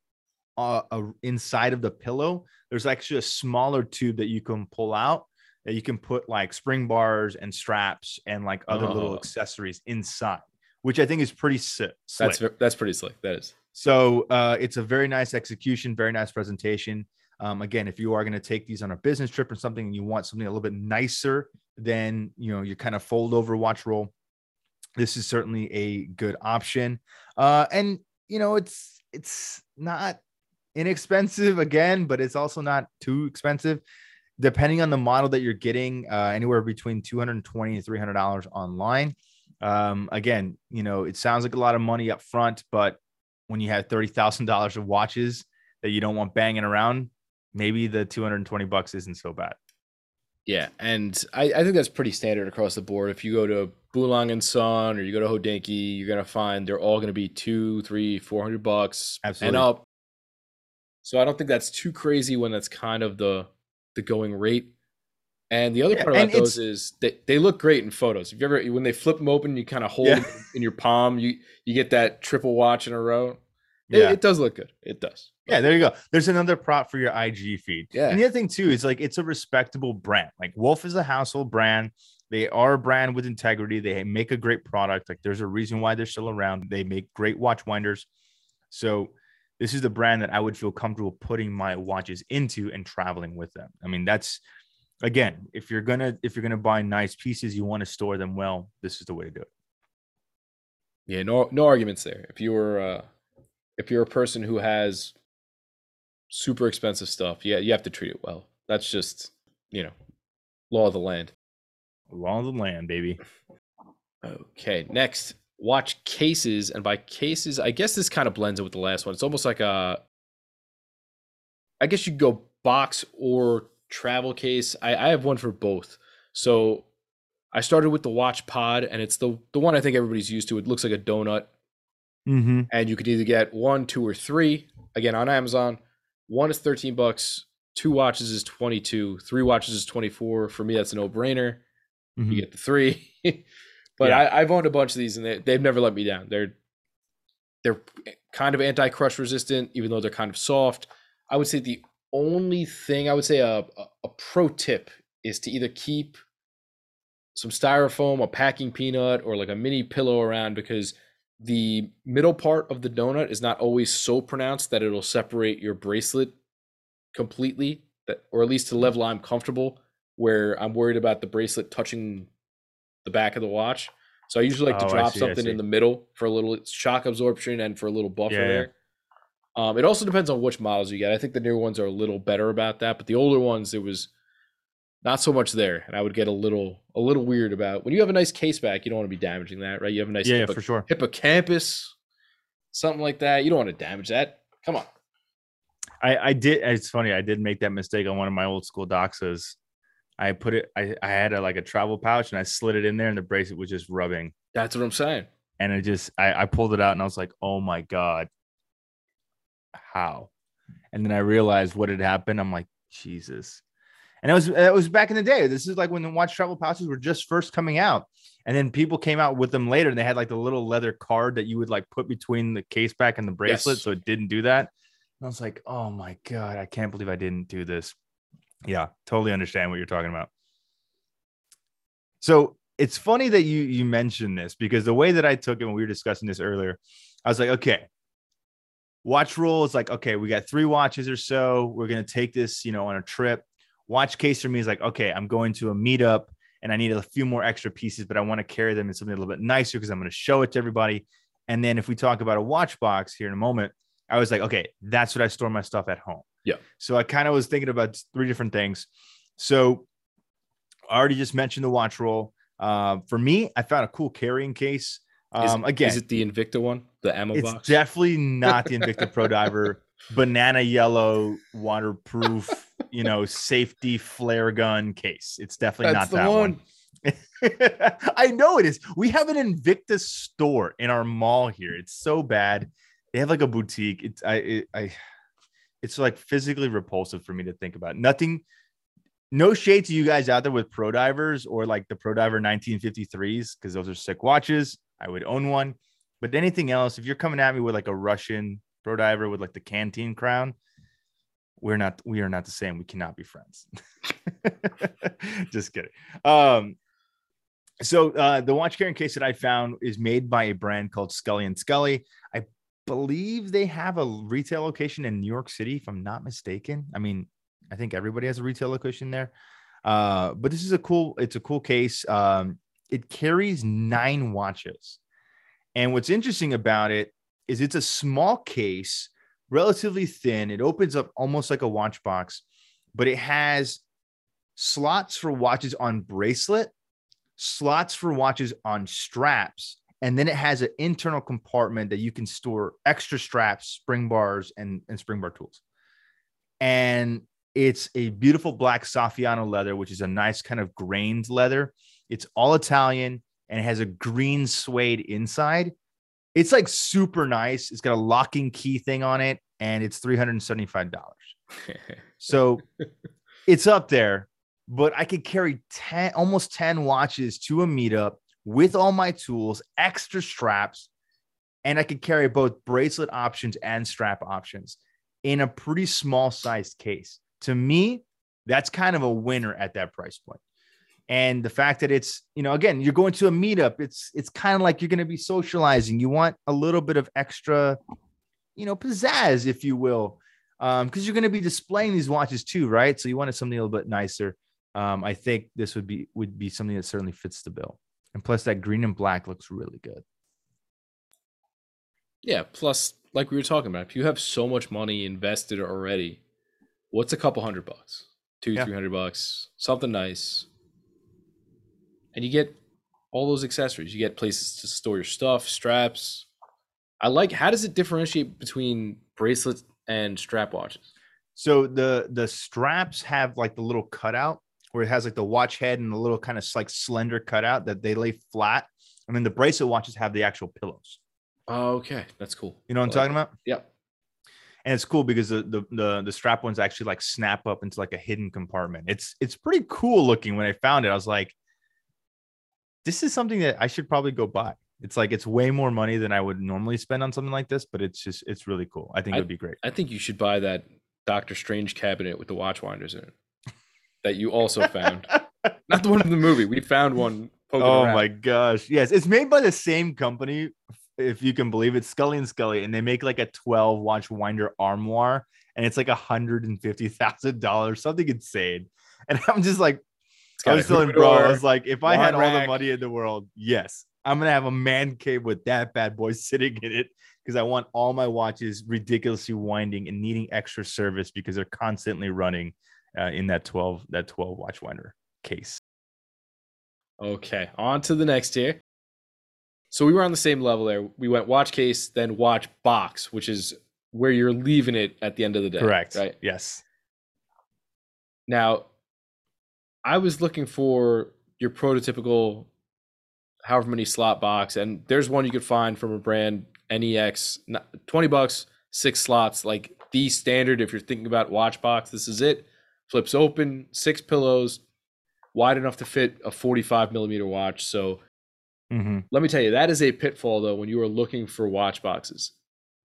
uh, uh, inside of the pillow. There's actually a smaller tube that you can pull out that you can put like spring bars and straps and like other oh. little accessories inside, which I think is pretty sick. That's that's pretty slick. That is. So uh, it's a very nice execution, very nice presentation. Um, again, if you are going to take these on a business trip or something, and you want something a little bit nicer than you know your kind of fold over watch roll, this is certainly a good option. Uh, and you know, it's it's not inexpensive again, but it's also not too expensive. Depending on the model that you're getting, uh, anywhere between 220 and 300 dollars online. Um, again, you know, it sounds like a lot of money up front, but when you have thirty thousand dollars of watches that you don't want banging around, maybe the two hundred and twenty bucks isn't so bad. Yeah, and I, I think that's pretty standard across the board. If you go to Bulang and Son or you go to Hodinkee, you're gonna find they're all gonna be two, three, four hundred bucks Absolutely. and up. So I don't think that's too crazy when that's kind of the the going rate. And the other yeah, part about those is they, they look great in photos. If you ever when they flip them open, you kind of hold yeah. them in your palm. You you get that triple watch in a row. It, yeah. it does look good. It does. Yeah, there you go. There's another prop for your IG feed. Yeah. And the other thing too is like it's a respectable brand. Like Wolf is a household brand. They are a brand with integrity. They make a great product. Like there's a reason why they're still around. They make great watch winders. So this is the brand that I would feel comfortable putting my watches into and traveling with them. I mean, that's again, if you're gonna if you're gonna buy nice pieces, you want to store them well. This is the way to do it. Yeah, no no arguments there. If you're uh, if you're a person who has super expensive stuff, yeah, you have to treat it well. That's just you know law of the land. Law of the land, baby. Okay, next watch cases, and by cases, I guess this kind of blends in with the last one. It's almost like a, I guess you go box or travel case. I, I have one for both. So I started with the Watch Pod, and it's the the one I think everybody's used to. It looks like a donut, mm-hmm. and you could either get one, two, or three. Again, on Amazon, one is thirteen bucks. Two watches is twenty two. Three watches is twenty four. For me, that's a no brainer. Mm-hmm. You get the three. but yeah. I, have owned a bunch of these, and they, they've never let me down. They're they're kind of anti crush resistant, even though they're kind of soft. I would say the only thing I would say a, a, a pro tip is to either keep some styrofoam, a packing peanut, or like a mini pillow around because the middle part of the donut is not always so pronounced that it'll separate your bracelet completely, that or at least to the level I'm comfortable, where I'm worried about the bracelet touching the back of the watch. So I usually like to oh, drop see, something in the middle for a little shock absorption and for a little buffer yeah, there. Um, it also depends on which models you get. I think the newer ones are a little better about that, but the older ones, there was not so much there, and I would get a little a little weird about when you have a nice case back. You don't want to be damaging that, right? You have a nice Yeah, yeah, for sure. hippocampus, something like that. You don't want to damage that. Come on. I, I did. It's funny. I did make that mistake on one of my old school Doxas. I put it. I, I had a, like a travel pouch and I slid it in there, and the bracelet was just rubbing. That's what I'm saying. And it just, I, I pulled it out, and I was like, "Oh my god, how?" And then I realized what had happened. I'm like, Jesus. And it was it was back in the day. This is like when the watch travel pouches were just first coming out, and then people came out with them later, and they had like the little leather card that you would like put between the case back and the bracelet, Yes. so it didn't do that. And I was like, oh my God, I can't believe I didn't do this. Yeah, totally understand what you're talking about. So it's funny that you you mentioned this because the way that I took it when we were discussing this earlier, I was like, okay, watch roll is like, okay, we got three watches or so. We're gonna take this, you know, on a trip. Watch case for me is like, okay, I'm going to a meetup and I need a few more extra pieces, but I want to carry them in something a little bit nicer because I'm going to show it to everybody. And then if we talk about a watch box here in a moment, I was like, okay, that's what I store my stuff at home. Yeah. So I kind of was thinking about three different things. So I already just mentioned the watch roll. Uh, for me, I found a cool carrying case. Is, Um, again, is it the Invicta one, the ammo it's box? definitely not the Invicta Pro Diver banana yellow waterproof, you know, safety flare gun case. It's definitely That's not that one. one. I know it is. We have an Invicta store in our mall here. It's so bad. They have like a boutique. It's I it, I it's like physically repulsive for me to think about. Nothing no shade to you guys out there with pro divers or like the pro diver 1953s because those are sick watches. I would own one. But anything else, if you're coming at me with like a Russian pro diver with like the canteen crown, we're not we are not the same. We cannot be friends. Just kidding. Um so uh the watch carrying case that I found is made by a brand called Scully and Scully. I believe they have a retail location in New York City, if I'm not mistaken. I mean, I think everybody has a retail location there. Uh, but this is a cool, it's a cool case. Um, it carries nine watches. And what's interesting about it is it's a small case, relatively thin. It opens up almost like a watch box, but it has slots for watches on bracelet, slots for watches on straps, and then it has an internal compartment that you can store extra straps, spring bars, and, and spring bar tools. And it's a beautiful black Saffiano leather, which is a nice kind of grained leather. It's all Italian and it has a green suede inside. It's like super nice. It's got a locking key thing on it, and it's $375. So it's up there, but I could carry 10, almost 10 watches to a meetup with all my tools, extra straps, and I could carry both bracelet options and strap options in a pretty small sized case. To me, that's kind of a winner at that price point. And the fact that it's, you know, again, you're going to a meetup, it's it's kind of like you're going to be socializing. You want a little bit of extra, you know, pizzazz, if you will, um, because you're going to be displaying these watches too, right? So you wanted something a little bit nicer. Um, I think this would be would be something that certainly fits the bill. And plus, that green and black looks really good. yeah. Plus, like we were talking about, if you have so much money invested already, what's a couple hundred bucks? Two, Yeah. three hundred bucks, something nice. And you get all those accessories. You get places to store your stuff, straps. I like how does it differentiate between bracelets and strap watches? So the the straps have like the little cutout where it has like the watch head and the little kind of like slender cutout that they lay flat, and then the bracelet watches have the actual pillows. Oh, okay, that's cool. You know what I'm like talking about? Yep. And it's cool because the, the the the strap ones actually like snap up into like a hidden compartment. It's it's pretty cool looking. When I found it, I was like, this is something that I should probably go buy. It's like it's way more money than I would normally spend on something like this, but it's just it's really cool. I think it would be great. I think you should buy that Doctor Strange cabinet with the watch winders in it that you also found. Not the one in the movie. We found one. Oh around. my gosh. Yes, it's made by the same company, if you can believe it, Scully and Scully, and they make like a 12 watch winder armoire, and it's like a hundred and fifty thousand dollars, something insane. And I'm just like, I was telling bro, I was like, if I had all the money in the world, yes, I'm gonna have a man cave with that bad boy sitting in it because I want all my watches ridiculously winding and needing extra service because they're constantly running uh, in that 12 that 12 watch winder case. Okay, on to the next tier. So we were on the same level there. We went watch case, then watch box, which is where you're leaving it at the end of the day. Correct. Right. Yes. Now, I was looking for your prototypical however many slot box, and there's one you could find from a brand NEX, 20 bucks, six slots, like the standard. If you're thinking about watch box, this is it. Flips open, six pillows, wide enough to fit a 45 millimeter watch. So mm-hmm. let me tell you, that is a pitfall though when you are looking for watch boxes,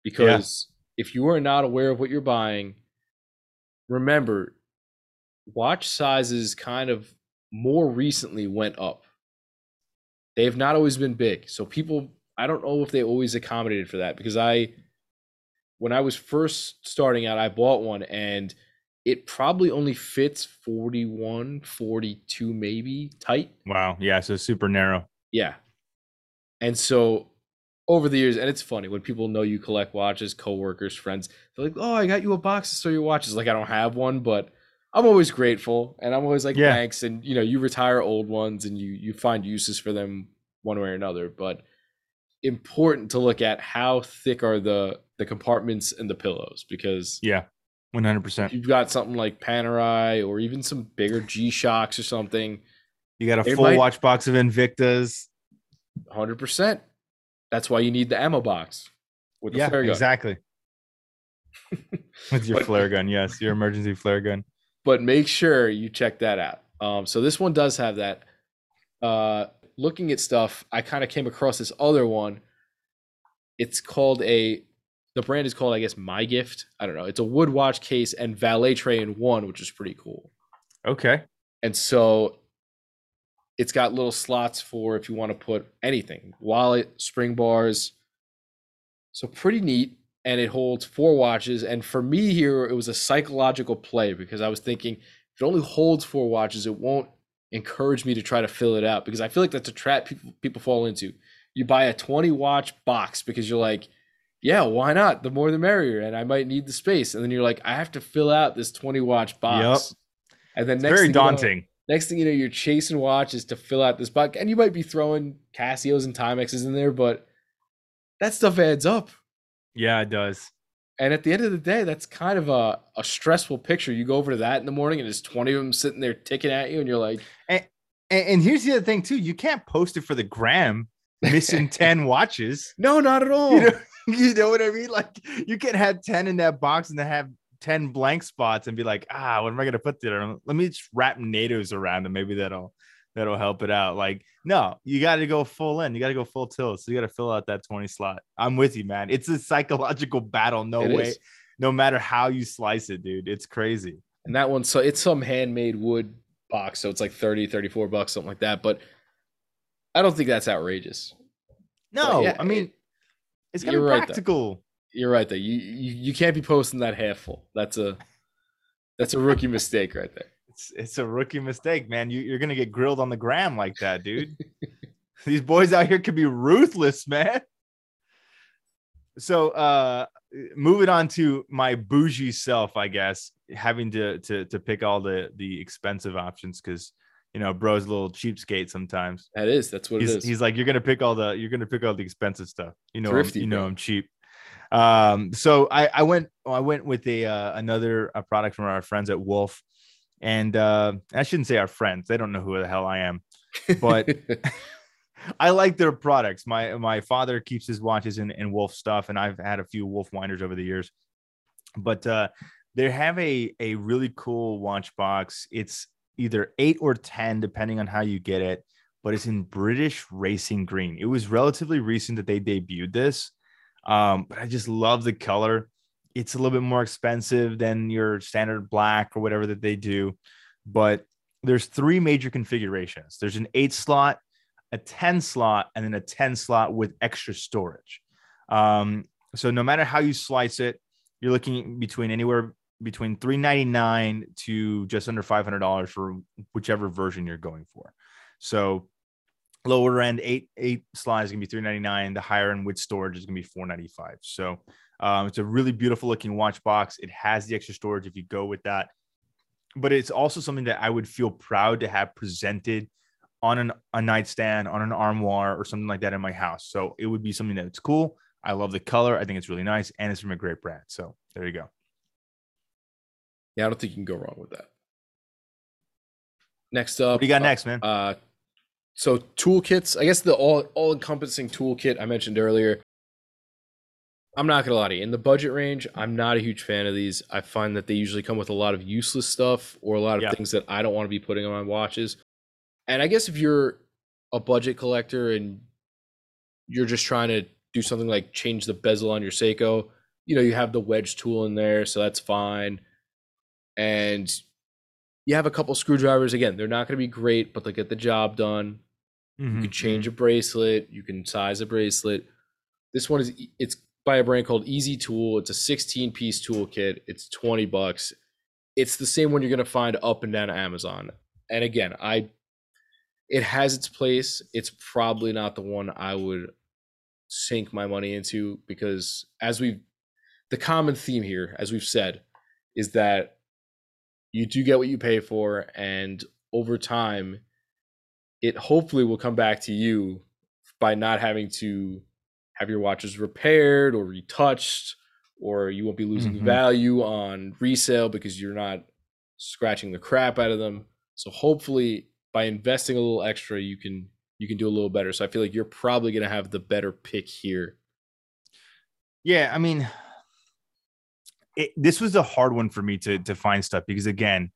because yeah. if you are not aware of what you're buying, remember, watch sizes kind of more recently went up. They have not always been big. So people, I don't know if they always accommodated for that because I, when I was first starting out, I bought one and it probably only fits 41, 42 maybe tight. Wow. Yeah. So super narrow. Yeah. And so over the years, and it's funny when people know you collect watches, coworkers, friends, they're like, "Oh, I got you a box to store your watches." Like I don't have one, but I'm always grateful, and I'm always like, yeah. "Thanks." And you know, you retire old ones, and you you find uses for them one way or another. But important to look at how thick are the the compartments and the pillows because yeah, one hundred percent. You've got something like Panerai or even some bigger G Shocks or something. You got a full might, watch box of Invictas. Hundred percent. That's why you need the ammo box with the yeah, flare gun. Exactly. with your but, flare gun, yes, your emergency flare gun. But make sure you check that out. Um, so this one does have that. Uh, looking at stuff, I kind of came across this other one. It's called a. The brand is called, I guess, My Gift. I don't know. It's a wood watch case and valet tray in one, which is pretty cool. Okay. And so it's got little slots for if you want to put anything wallet, spring bars. So pretty neat. And it holds four watches. And for me here, it was a psychological play because I was thinking if it only holds four watches, it won't encourage me to try to fill it out because I feel like that's a trap people, people fall into. You buy a 20 watch box because you're like, yeah, why not? The more the merrier. And I might need the space. And then you're like, I have to fill out this 20 watch box. Yep. And then next very daunting. You know, next thing you know, you're chasing watches to fill out this box. and you might be throwing Casios and Timexes in there, but that stuff adds up. Yeah, it does. And at the end of the day, that's kind of a, a stressful picture. You go over to that in the morning, and there's 20 of them sitting there ticking at you, and you're like, and, and here's the other thing too: you can't post it for the gram, missing 10 watches. No, not at all. You know, you know what I mean? Like you can have 10 in that box and then have 10 blank spots and be like, ah, what am I gonna put there? Let me just wrap NATOs around and maybe that'll that'll help it out. Like, no, you got to go full in. You got to go full tilt. So you got to fill out that 20 slot. I'm with you, man. It's a psychological battle. No it way. Is. No matter how you slice it, dude. It's crazy. And that one, so it's some handmade wood box. So it's like 30, 34 bucks, something like that. But I don't think that's outrageous. No, yeah, I mean, it, it's kind of practical. Right, you're right though. You, you you can't be posting that half full. That's a that's a rookie mistake right there. It's it's a rookie mistake, man. You you're gonna get grilled on the gram like that, dude. These boys out here could be ruthless, man. So uh moving on to my bougie self, I guess, having to to to pick all the the expensive options because you know, bro's a little cheapskate sometimes. That is, that's what he's, it is. He's like, you're gonna pick all the, you're gonna pick all the expensive stuff. You know, Thrifty, you know, I'm cheap. Um, so I, I went I went with a uh, another a product from our friends at Wolf, and uh, I shouldn't say our friends; they don't know who the hell I am, but I like their products. My my father keeps his watches in, in Wolf stuff, and I've had a few Wolf winders over the years. But uh, they have a a really cool watch box. It's either eight or ten, depending on how you get it. But it's in British racing green. It was relatively recent that they debuted this um, but I just love the color. It's a little bit more expensive than your standard black or whatever that they do. But there's three major configurations there's an eight slot, a 10 slot, and then a 10 slot with extra storage. Um, so no matter how you slice it, you're looking between anywhere between 399 to just under $500 for whichever version you're going for. So lower end eight eight slides gonna be 399 the higher end with storage is gonna be 495 so um, it's a really beautiful looking watch box. It has the extra storage if you go with that. But it's also something that i would feel proud to have presented on an, a nightstand on an armoire or something like that in my house. So it would be something that's cool. I love the color. I think it's really nice and it's from a great brand. So there you go yeah i don't think you can go wrong with that next up what do you got uh, next man uh so toolkits, I guess the all all encompassing toolkit I mentioned earlier. I'm not gonna lie to you. In the budget range, I'm not a huge fan of these. I find that they usually come with a lot of useless stuff or a lot of Yeah. things that I don't want to be putting on my watches. And I guess if you're a budget collector and you're just trying to do something like change the bezel on your Seiko, you know, you have the wedge tool in there, so that's fine. And you have a couple screwdrivers. Again, they're not going to be great, but they get the job done. You Mhm, can change a bracelet. You can size a bracelet. This one is it's by a brand called Easy Tool. It's a 16 piece toolkit. It's 20 bucks. It's the same one you're gonna find up and down Amazon. And again, I it has its place. It's probably not the one I would sink my money into because as we've the common theme here, as we've said, is that you do get what you pay for, and over time, it hopefully will come back to you by not having to have your watches repaired or retouched, or you won't be losing Mhm. value on resale because you're not scratching the crap out of them. So hopefully, by investing a little extra, you can you can do a little better. So I feel like you're probably gonna have the better pick here. Yeah, I mean, it, this was a hard one for me to to find stuff because again,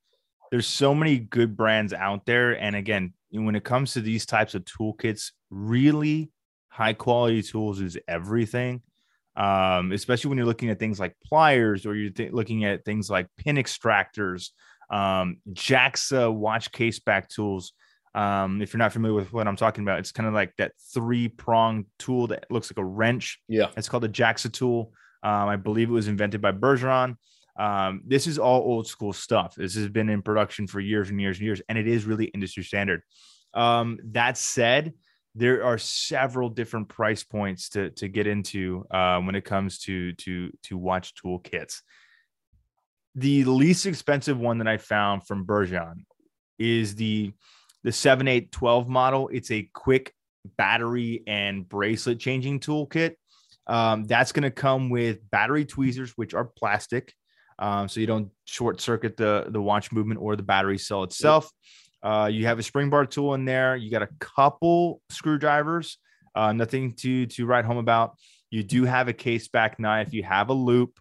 there's so many good brands out there, and again, when it comes to these types of toolkits, really high quality tools is everything. Um, especially when you're looking at things like pliers or you're th- looking at things like pin extractors, um, JAXA watch case back tools. Um, if you're not familiar with what I'm talking about, it's kind of like that three prong tool that looks like a wrench Yeah. it's called the JAXA tool. Um, I believe it was invented by Bergeon. Um, this is all old school stuff. This has been in production for years and years and years, and it is really industry standard. Um, that said, there are several different price points to to get into uh, when it comes to to to watch toolkits. The least expensive one that I found from Bergeon is the the 7812 model. It's a quick battery and bracelet changing toolkit. Um, that's going to come with battery tweezers, which are plastic, um, so you don't short circuit the the watch movement or the battery cell itself. Uh, you have a spring bar tool in there. You got a couple screwdrivers. Uh, nothing to to write home about. You do have a case back knife. You have a loop.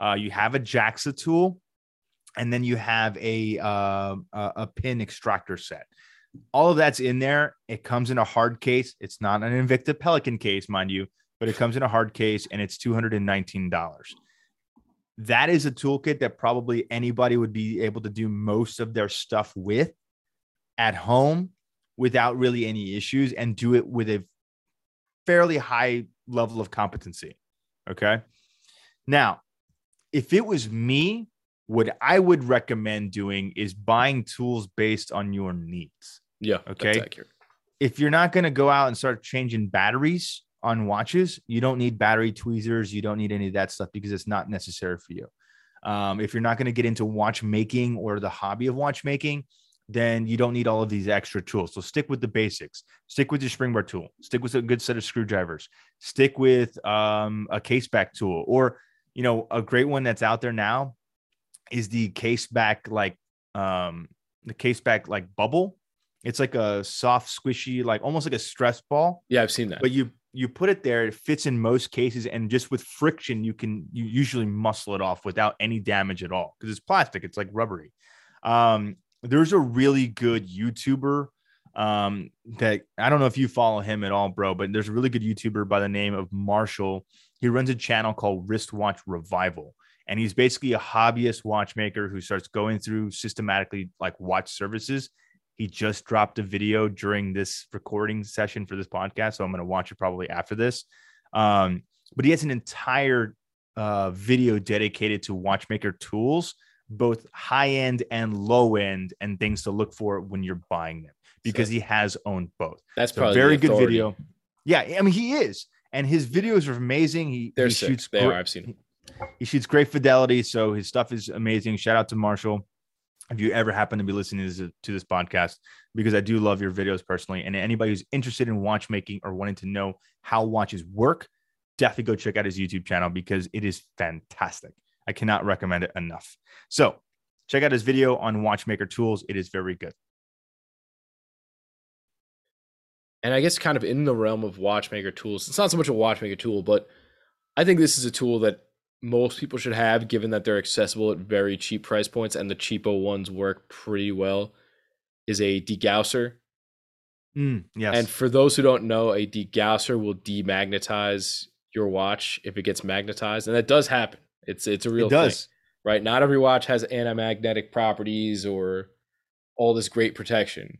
Uh, you have a JAXA tool, and then you have a uh, a, a pin extractor set. All of that's in there. It comes in a hard case. It's not an Invicta Pelican case, mind you, but it comes in a hard case, and it's two hundred and nineteen dollars that is a toolkit that probably anybody would be able to do most of their stuff with at home without really any issues and do it with a fairly high level of competency. Okay. Now, if it was me, what I would recommend doing is buying tools based on your needs. Yeah. Okay. If you're not going to go out and start changing batteries on watches, you don't need battery tweezers. You don't need any of that stuff because it's not necessary for you. Um, if you're not going to get into watchmaking or the hobby of watchmaking, then you don't need all of these extra tools. So stick with the basics. Stick with your spring bar tool. Stick with a good set of screwdrivers. Stick with um, a case back tool, or you know, a great one that's out there now is the case back like um, the case back like bubble. It's like a soft, squishy, like almost like a stress ball Yeah, I've seen that. but you you put it there it fits in most cases and just with friction you can you usually muscle it off without any damage at all because it's plastic it's like rubbery. Um there's a really good youtuber um that i don't know if you follow him at all bro but there's a really good youtuber by the name of marshall. He runs a channel called wristwatch revival and he's basically a hobbyist watchmaker who starts going through systematically like watch services he just dropped a video during this recording session for this podcast. So I'm going to watch it probably after this. Um, but he has an entire uh, video dedicated to watchmaker tools, both high end and low end, and things to look for when you're buying them. because so, he has owned both. That's so probably very good video. Yeah, I mean he is, and his videos are amazing. He, They're he shoots. They great, are. I've seen. Him. He shoots great fidelity, so his stuff is amazing. Shout out to Marshall. If you ever happen to be listening to this, to this podcast, because I do love your videos personally, and anybody who's interested in watchmaking or wanting to know how watches work, definitely go check out his YouTube channel because it is fantastic. I cannot recommend it enough. So check out his video on watchmaker tools. It is very good. And I guess kind of in the realm of watchmaker tools, it's not so much a watchmaker tool, but I think this is a tool that most people should have given that they're accessible at very cheap price points and the cheapo ones work pretty well is a degausser. Mm, yes. And for those who don't know, a degausser will demagnetize your watch if it gets magnetized, and that does happen. It's it's a real it does. thing, right? Not every watch has anti-magnetic properties or all this great protection.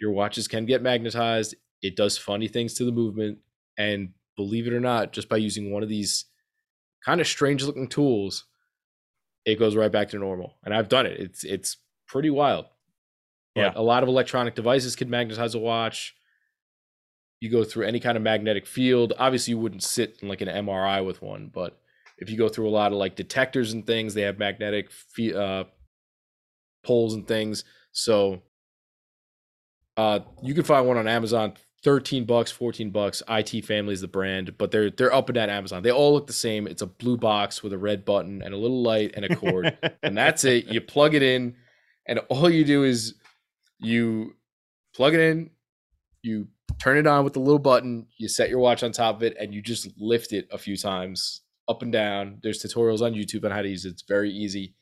Your watches can get magnetized. It does funny things to the movement, and believe it or not, just by using one of these kind of strange looking tools, it goes right back to normal. And I've done it. It's it's pretty wild. But yeah. a lot of electronic devices can magnetize a watch you go through any kind of magnetic field. Obviously, you wouldn't sit in like an MRI with one, but if you go through a lot of like detectors and things, they have magnetic uh, poles and things. So uh, you can find one on Amazon, thirteen bucks, fourteen bucks. IT Family is the brand, but they're they're up and down Amazon. They all look the same. It's a blue box with a red button and a little light and a cord, and that's it. You plug it in, and all you do is you plug it in, you turn it on with the little button, you set your watch on top of it, and you just lift it a few times up and down. There's tutorials on YouTube on how to use it. It's very easy.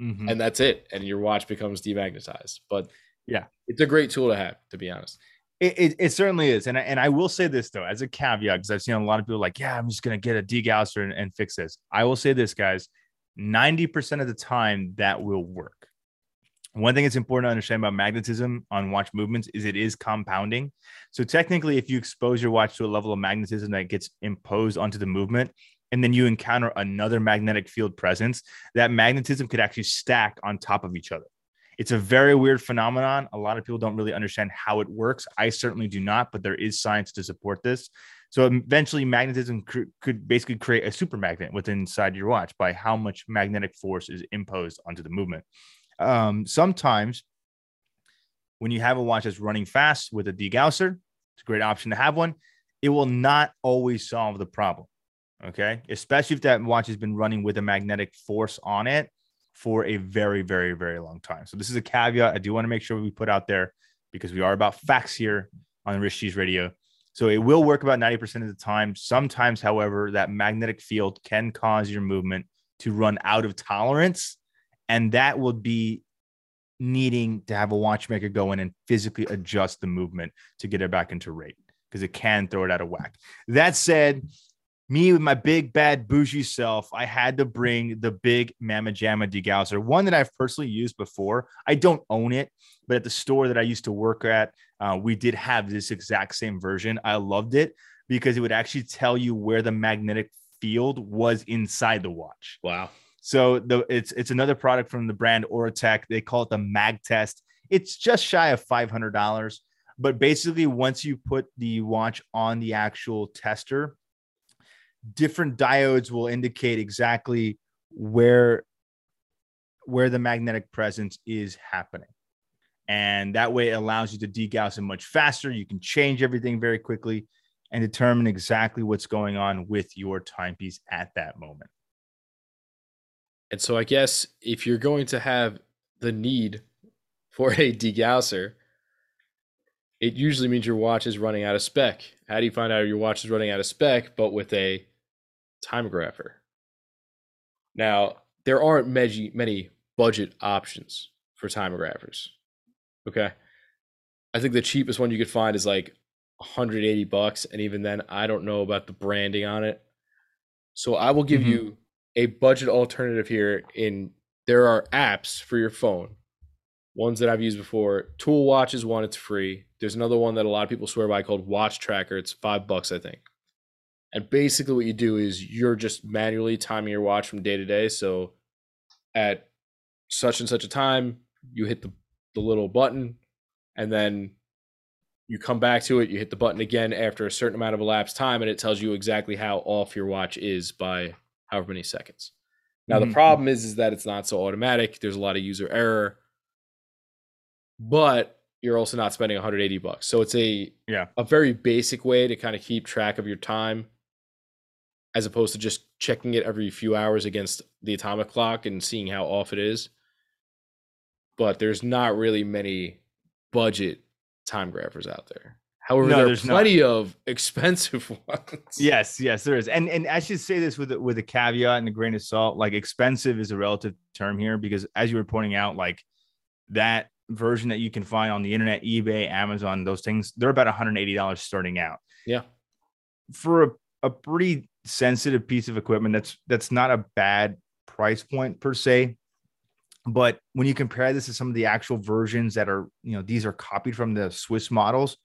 Mm-hmm. And that's it. And your watch becomes demagnetized. But yeah, it's a great tool to have, to be honest. It, it, it certainly is. And I, and I will say this, though, as a caveat, because I've seen a lot of people like, yeah, I'm just going to get a degausser and, and fix this. I will say this, guys 90% of the time that will work. One thing that's important to understand about magnetism on watch movements is it is compounding. So technically, if you expose your watch to a level of magnetism that gets imposed onto the movement, and then you encounter another magnetic field presence, that magnetism could actually stack on top of each other. It's a very weird phenomenon. A lot of people don't really understand how it works. I certainly do not, but there is science to support this. So eventually, magnetism cr- could basically create a super magnet within inside your watch by how much magnetic force is imposed onto the movement. Um, sometimes when you have a watch that's running fast with a degausser, it's a great option to have one. It will not always solve the problem. Okay. Especially if that watch has been running with a magnetic force on it for a very, very, very long time. So, this is a caveat I do want to make sure we put out there because we are about facts here on Rich Cheese Radio. So, it will work about 90% of the time. Sometimes, however, that magnetic field can cause your movement to run out of tolerance and that would be needing to have a watchmaker go in and physically adjust the movement to get it back into rate because it can throw it out of whack. That said, me with my big bad bougie self, I had to bring the big Mama Jamma degausser, one that I've personally used before. I don't own it, but at the store that I used to work at, uh, we did have this exact same version. I loved it because it would actually tell you where the magnetic field was inside the watch. Wow. So the it's it's another product from the brand Horotec. They call it the Mag Test. It's just shy of five hundred dollars, but basically once you put the watch on the actual tester, different diodes will indicate exactly where where the magnetic presence is happening. And that way it allows you to degauss it much faster. You can change everything very quickly and determine exactly what's going on with your timepiece at that moment. And so I guess if you're going to have the need for a degausser, it usually means your watch is running out of spec. How do you find out your watch is running out of spec, but with a timegrapher? Now, there aren't many, many budget options for timegraphers. Okay. I think the cheapest one you could find is like 180 bucks. And even then, I don't know about the branding on it. So I will give mm-hmm. you a budget alternative here in there are apps for your phone ones that i've used before tool watch is one it's free there's another one that a lot of people swear by called watch tracker it's five bucks i think and basically what you do is you're just manually timing your watch from day to day so at such and such a time you hit the, the little button and then you come back to it, you hit the button again after a certain amount of elapsed time, and it tells you exactly how off your watch is by however many seconds. Now mm-hmm. the problem is is that it's not so automatic. There's a lot of user error, but you're also not spending 180 bucks. So it's a yeah a very basic way to kind of keep track of your time, as opposed to just checking it every few hours against the atomic clock and seeing how off it is. But there's not really many budget time graphers out there. However, no, there are plenty not. of expensive ones. Yes, yes, there is. And and I should say this with a, with a caveat and a grain of salt. Like expensive is a relative term here because as you were pointing out, like that version that you can find on the internet, eBay, Amazon, those things, they're about $180 starting out. Yeah. For a, a pretty sensitive piece of equipment, that's that's not a bad price point per se. But when you compare this to some of the actual versions that are, you know, these are copied from the Swiss models,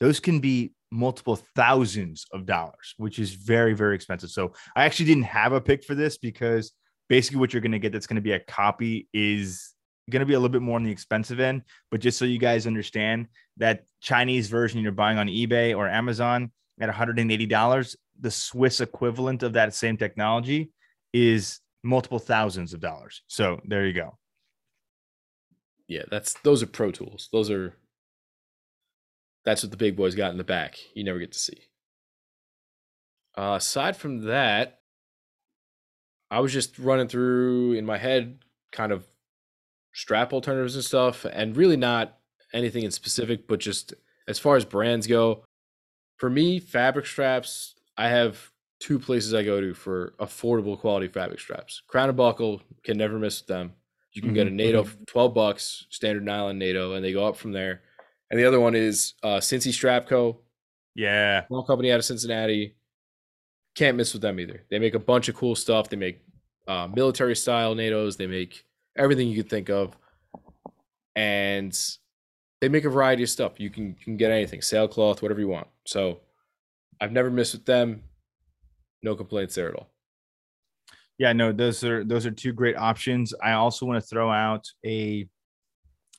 those can be multiple thousands of dollars, which is very, very expensive. So I actually didn't have a pick for this because basically what you're going to get that's going to be a copy is going to be a little bit more on the expensive end. But just so you guys understand, that Chinese version you're buying on eBay or Amazon at $180, the Swiss equivalent of that same technology is multiple thousands of dollars. So there you go. Yeah, that's those are pro tools. Those are that's what the big boys got in the back. You never get to see. Uh, aside from that, I was just running through in my head kind of strap alternatives and stuff, and really not anything in specific, but just as far as brands go, for me, fabric straps, I have two places I go to for affordable quality fabric straps. Crown and Buckle can never miss them. You can mm-hmm. get a NATO mm-hmm. 12 bucks, standard nylon NATO, and they go up from there. And the other one is uh Cincy Strap Co. Yeah. Small company out of Cincinnati. Can't miss with them either. They make a bunch of cool stuff. They make uh, military style NATOs. They make everything you could think of. And they make a variety of stuff. You can, you can get anything, sailcloth, whatever you want. So I've never missed with them no complaints there at all. Yeah, no, those are those are two great options. I also want to throw out a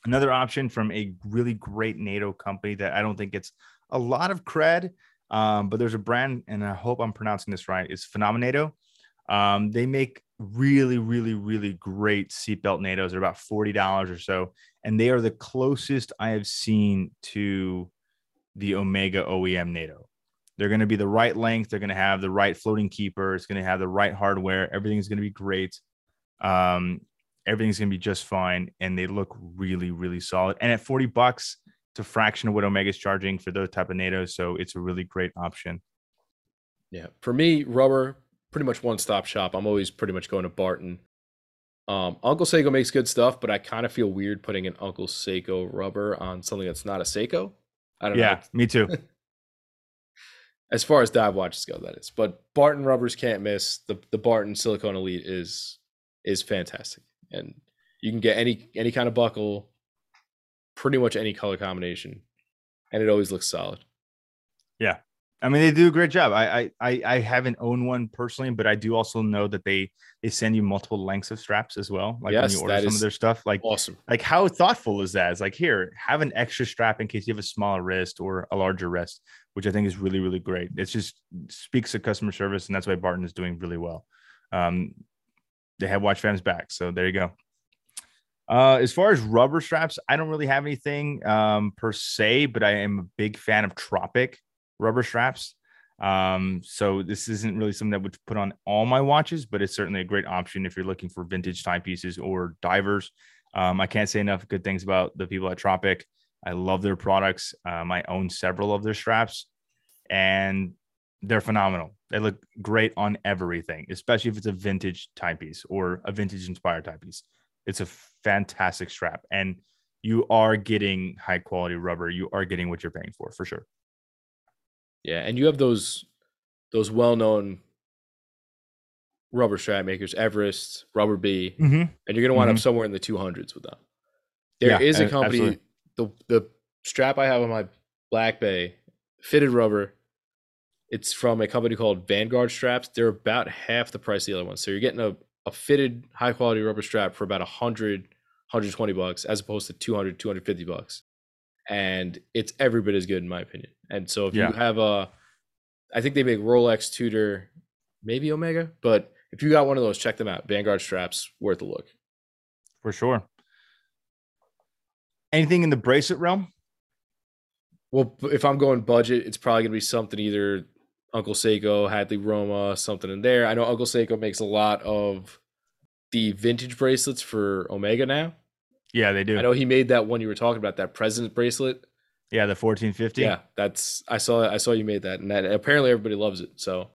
another option from a really great NATO company that I don't think gets a lot of cred, um, but there's a brand, and I hope I'm pronouncing this right. It's Phenomenato. Um, they make really, really, really great seatbelt NATOs. They're about forty dollars or so, and they are the closest I have seen to the Omega OEM NATO. They're going to be the right length. They're going to have the right floating keeper. It's going to have the right hardware. Everything's going to be great. Um, everything's going to be just fine. And they look really, really solid. And at 40 bucks, it's a fraction of what Omega's charging for those type of NATOs. So it's a really great option. Yeah. For me, rubber, pretty much one stop shop. I'm always pretty much going to Barton. Um, Uncle Seiko makes good stuff, but I kind of feel weird putting an Uncle Seiko rubber on something that's not a Seiko. I don't yeah, know. Yeah, me too. as far as dive watches go, that is. But Barton rubbers can't miss. The the Barton Silicone Elite is is fantastic, and you can get any any kind of buckle, pretty much any color combination, and it always looks solid. Yeah, I mean they do a great job. I I I haven't owned one personally, but I do also know that they they send you multiple lengths of straps as well. Like yes, when you order some of their stuff, like awesome. Like how thoughtful is that? It's like here, have an extra strap in case you have a smaller wrist or a larger wrist which I think is really, really great. It just speaks to customer service, and that's why Barton is doing really well. Um, they have watch fans back, so there you go. Uh, as far as rubber straps, I don't really have anything um, per se, but I am a big fan of Tropic rubber straps. Um, so this isn't really something that would put on all my watches, but it's certainly a great option if you're looking for vintage timepieces or divers. Um, I can't say enough good things about the people at Tropic. I love their products. Um, I own several of their straps, and they're phenomenal. They look great on everything, especially if it's a vintage timepiece or a vintage inspired timepiece. It's a fantastic strap, and you are getting high quality rubber. You are getting what you're paying for, for sure. Yeah, and you have those those well known rubber strap makers, Everest, Rubber B, mm-hmm. and you're going to wind mm-hmm. up somewhere in the 200s with them. There yeah, is a company absolutely the the strap I have on my Black Bay, fitted rubber. It's from a company called Vanguard Straps. They're about half the price of the other ones. So you're getting a, a fitted high quality rubber strap for about 100, 120 bucks as opposed to 200, 250 bucks. and it's every bit as good in my opinion. And so if Yeah. you have a, I think they make Rolex, Tudor, maybe Omega, but if you got one of those, check them out. Vanguard straps, worth a look. for sure. Anything in the bracelet realm? Well, if I'm going budget, it's probably gonna be something either Uncle Seiko, Hadley Roma, something in there. I know Uncle Seiko makes a lot of the vintage bracelets for Omega now. Yeah, they do. I know he made that one you were talking about, that president bracelet. Yeah, the 1450. Yeah, that's I saw I saw you made that, and that apparently everybody loves it. So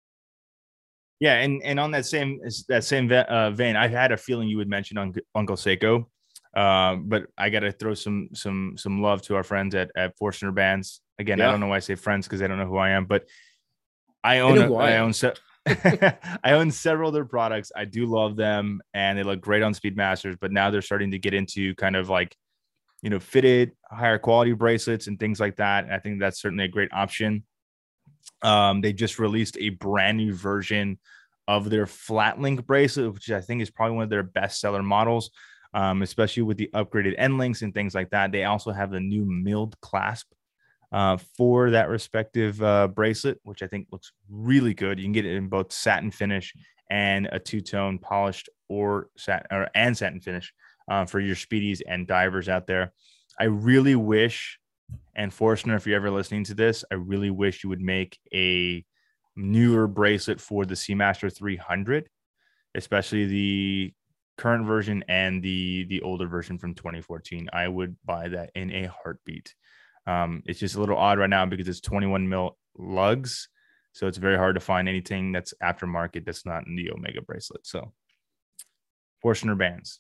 Yeah, and and on that same that same uh, vein, I had a feeling you would mention Unc- Uncle Seiko, um, but I got to throw some some some love to our friends at at Forstner Bands. Again, I don't know why I say friends because they don't know who I am, but I own I I own se- I own several of their products. I do love them, and they look great on Speedmasters. But now they're starting to get into kind of like you know fitted higher quality bracelets and things like that. I think that's certainly a great option. Um, they just released a brand new version of their flat link bracelet, which I think is probably one of their best seller models, um, especially with the upgraded end links and things like that. They also have the new milled clasp uh, for that respective uh, bracelet, which I think looks really good. You can get it in both satin finish and a two tone polished or satin or and satin finish uh, for your speedies and divers out there. I really wish, and Forstner, if you're ever listening to this, I really wish you would make a newer bracelet for the Seamaster 300, especially the current version and the the older version from 2014. I would buy that in a heartbeat. Um, it's just a little odd right now because it's 21 mil lugs, so it's very hard to find anything that's aftermarket that's not in the Omega bracelet. So, Forstner bands.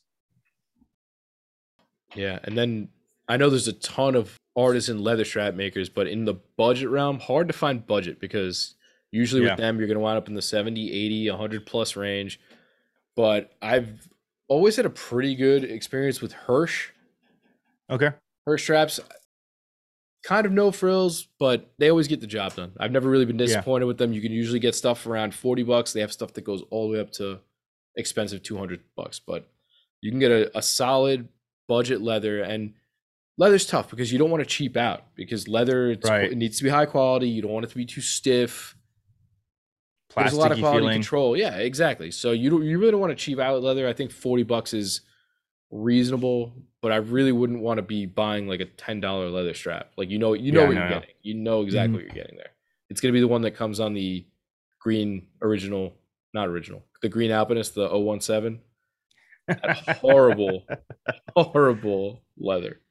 Yeah, and then I know there's a ton of artisan leather strap makers, but in the budget realm, hard to find budget because usually Yeah. with them you're going to wind up in the 70, 80, 100 plus range. But I've always had a pretty good experience with Hirsch. Okay. Hirsch straps, kind of no frills, but they always get the job done. I've never really been Yeah. disappointed with them. You can usually get stuff around 40 bucks. They have stuff that goes all the way up to expensive 200 bucks, but you can get a, a solid budget leather and leather's tough because you don't want to cheap out because leather it's, Right. it needs to be high quality. You don't want it to be too stiff. There's a lot of quality feeling. control. Yeah, exactly. So you don't you really don't want to cheap out leather. I think 40 bucks is reasonable, but I really wouldn't want to be buying like a $10 leather strap. Like you know you know Yeah, what no, you're no. getting. You know exactly Mhm. what you're getting there. It's going to be the one that comes on the green original, not original. The green Alpinist, the 017. That horrible horrible leather.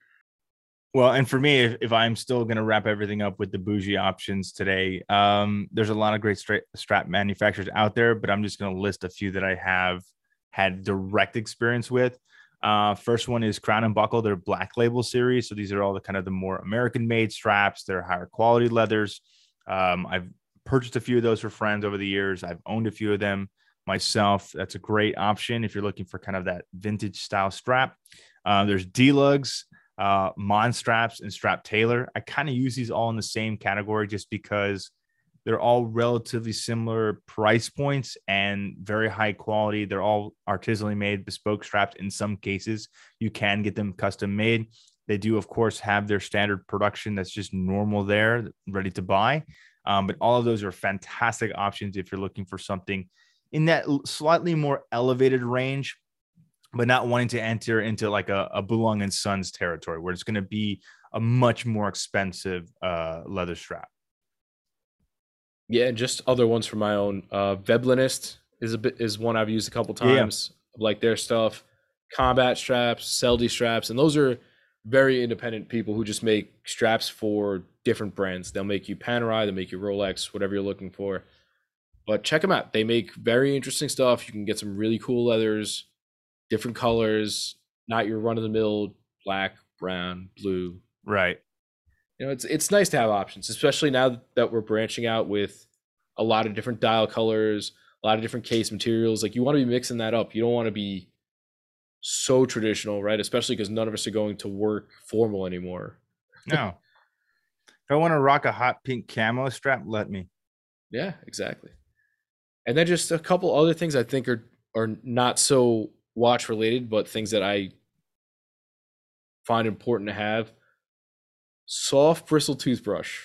Well, and for me, if, if I'm still going to wrap everything up with the bougie options today, um, there's a lot of great stra- strap manufacturers out there, but I'm just going to list a few that I have had direct experience with. Uh, first one is Crown and Buckle, their Black Label series. So these are all the kind of the more American made straps. They're higher quality leathers. Um, I've purchased a few of those for friends over the years. I've owned a few of them myself. That's a great option if you're looking for kind of that vintage style strap. Uh, there's Delugs uh, Mon straps and Strap Taylor. I kind of use these all in the same category just because they're all relatively similar price points and very high quality. They're all artisanally made, bespoke straps. In some cases, you can get them custom made. They do, of course, have their standard production that's just normal there, ready to buy. Um, but all of those are fantastic options if you're looking for something in that slightly more elevated range but not wanting to enter into like a, a and Sons territory where it's going to be a much more expensive uh, leather strap. Yeah, and just other ones from my own. Uh Veblenist is a bit is one I've used a couple Yeah, yeah. times. Like their stuff, combat straps, Seldy straps, and those are very independent people who just make straps for different brands. They'll make you Panerai, they'll make you Rolex, whatever you're looking for. But check them out. They make very interesting stuff. You can get some really cool leathers, different colors, not your run of the mill black, brown, blue, Right. you know it's it's nice to have options especially now that we're branching out with a lot of different dial colors a lot of different case materials like you want to be mixing that up you don't want to be so traditional right especially because none of us are going to work formal anymore No. if I want to rock a hot pink camo strap, let me. yeah exactly and then just a couple other things i think are are not so watch related but things that i find important to have soft bristle toothbrush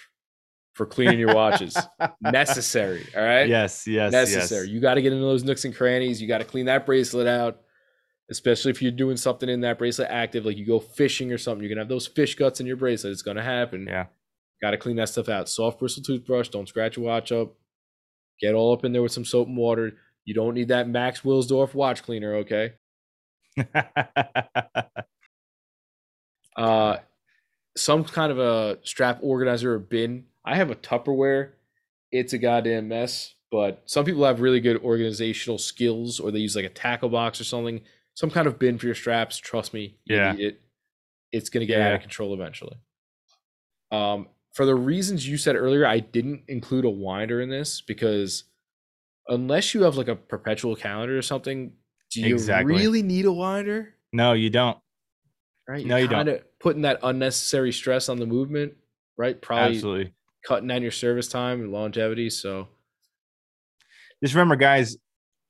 for cleaning your watches. necessary. All right. Yes, yes, necessary. yes. You got to get into those nooks and crannies. You got to clean that bracelet out, especially if you're doing something in that bracelet active, like you go fishing or something. You're gonna have those fish guts in your bracelet. It's gonna happen. Yeah. Got to clean that stuff out. Soft bristle toothbrush. Don't scratch your watch up. Get all up in there with some soap and water. You don't need that Max Wilsdorf watch cleaner. Okay. Uh, some kind of a strap organizer or bin. I have a Tupperware. It's a goddamn mess, but some people have really good organizational skills or they use like a tackle box or something. Some kind of bin for your straps. Trust me, you Yeah. need it. It's going to get out of control eventually. Um, for the reasons you said earlier, I didn't include a winder in this because unless you have like a perpetual calendar or something, do you Exactly. really need a winder? no, you don't. right? No, you don't. Putting that unnecessary stress on the movement, right? Probably Absolutely. cutting down your service time and longevity. So Just remember, guys,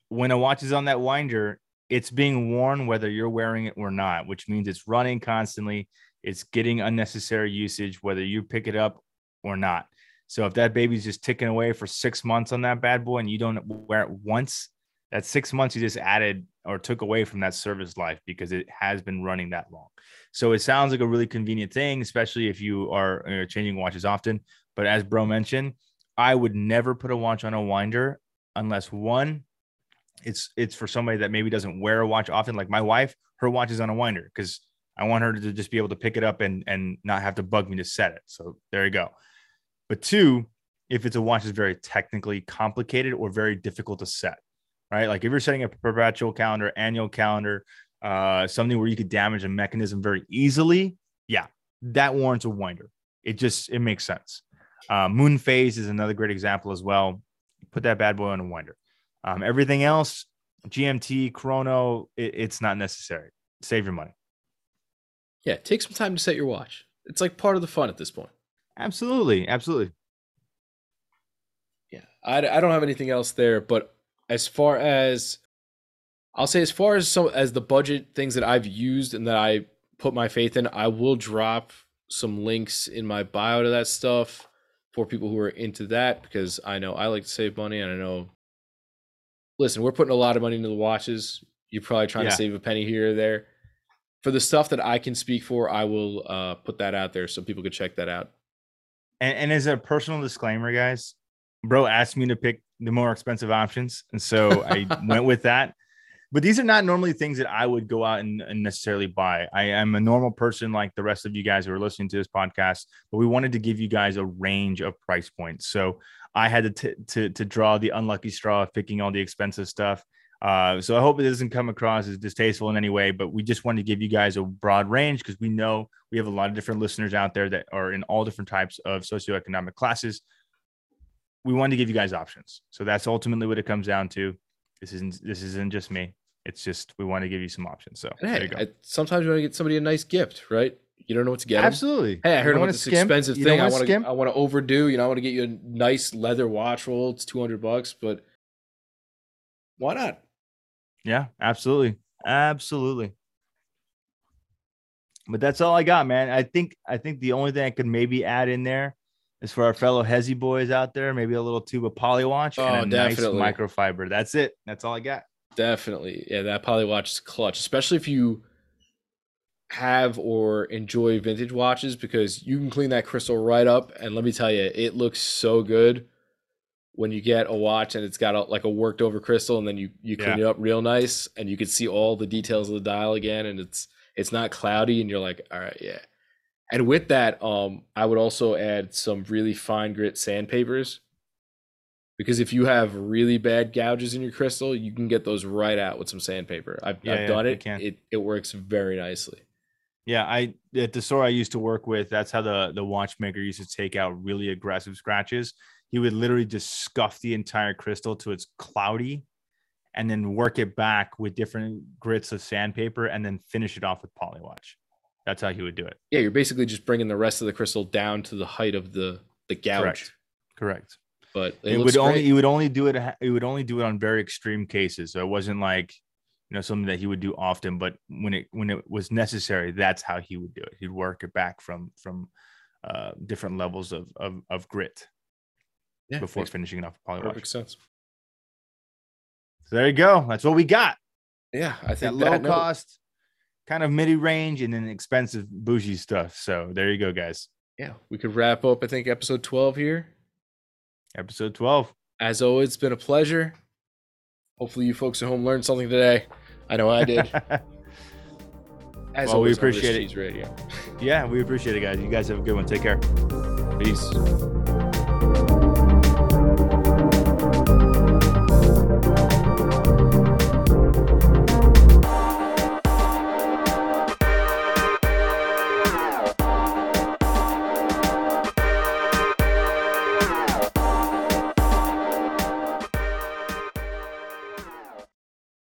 when a watch is on that winder, it's being worn whether you're wearing it or not, which means it's running constantly. It's getting unnecessary usage, whether you pick it up or not. So if that baby's just ticking away for six months on that bad boy and you don't wear it once, that six months you just added or took away from that service life because it has been running that long. So it sounds like a really convenient thing, especially if you are uh, changing watches often. But as Bro mentioned, I would never put a watch on a winder unless one, it's it's for somebody that maybe doesn't wear a watch often. Like my wife, her watch is on a winder because I want her to just be able to pick it up and and not have to bug me to set it. So there you go. But two, if it's a watch that's very technically complicated or very difficult to set, right? Like if you're setting a perpetual calendar, annual calendar, uh, something where you could damage a mechanism very easily, yeah, that warrants a winder. It just it makes sense. Uh, moon phase is another great example as well. Put that bad boy on a winder. Um, everything else, GMT, chrono, it, it's not necessary. Save your money. Yeah, take some time to set your watch. It's like part of the fun at this point. Absolutely, absolutely. Yeah, I, I don't have anything else there. But as far as I'll say, as far as some as the budget things that I've used and that I put my faith in, I will drop some links in my bio to that stuff for people who are into that because I know I like to save money and I know. Listen, we're putting a lot of money into the watches. You're probably trying Yeah. to save a penny here or there. For the stuff that I can speak for, I will uh, put that out there so people could check that out. And, and as a personal disclaimer, guys, bro asked me to pick the more expensive options, and so I went with that. But these are not normally things that I would go out and, and necessarily buy. I am a normal person like the rest of you guys who are listening to this podcast, but we wanted to give you guys a range of price points. So I had to t- to to draw the unlucky straw of picking all the expensive stuff. Uh, so I hope it doesn't come across as distasteful in any way, but we just wanted to give you guys a broad range because we know we have a lot of different listeners out there that are in all different types of socioeconomic classes. We wanted to give you guys options. So that's ultimately what it comes down to. This isn't this isn't just me. It's just we want to give you some options. So And there you go. I, sometimes you want to get somebody a nice gift, right? You don't know what to get. Absolutely. Hey, I heard about this skimp. expensive You thing. I want to. I want to overdo. You know, I want to get you a nice leather watch roll. It's two hundred bucks, but why not? Yeah, absolutely. Absolutely. But that's all I got, man. I think I think the only thing I could maybe add in there is for our fellow Hezi boys out there, maybe a little tube of polywatch Oh, and a definitely. nice microfiber. That's it. That's all I got. Definitely, yeah. That polywatch is clutch, especially if you have or enjoy vintage watches because you can clean that crystal right up. And let me tell you, it looks so good when you get a watch and it's got a, like a worked over crystal, and then you you clean it up real nice, and you can see all the details of the dial again, and it's it's not cloudy, and you're like, all right, yeah. And with that, um, I would also add some really fine grit sandpapers because if you have really bad gouges in your crystal, you can get those right out with some sandpaper. I've, Yeah, I've yeah, done it. It it works very nicely. Yeah, I at the store I used to work with, that's how the the watchmaker used to take out really aggressive scratches. He would literally just scuff the entire crystal to it's cloudy and then work it back with different grits of sandpaper and then finish it off with polywatch. That's how he would do it. Yeah, you're basically just bringing the rest of the crystal down to the height of the the gouge. Correct. Correct. But it, It, would only great. he would only do it it would only do it on very extreme cases. So it wasn't like you know something that he would do often, but when it when it was necessary, that's how he would do it. He'd work it back from from uh, different levels of of, of grit Yeah, before finishing it off with perfect polywatch. sense. So there you go. That's what we got. Yeah, I That think low that cost, kind of midi range, and then expensive bougie stuff. So there you go, guys. yeah, we could wrap up. I think episode twelve here. Episode twelve. As always, it's been a pleasure. Hopefully, you folks at home learned something today. I know I did. As Well, we always, Rich appreciate it. Radio. yeah, we appreciate it, guys. You guys have a good one. Take care. Peace.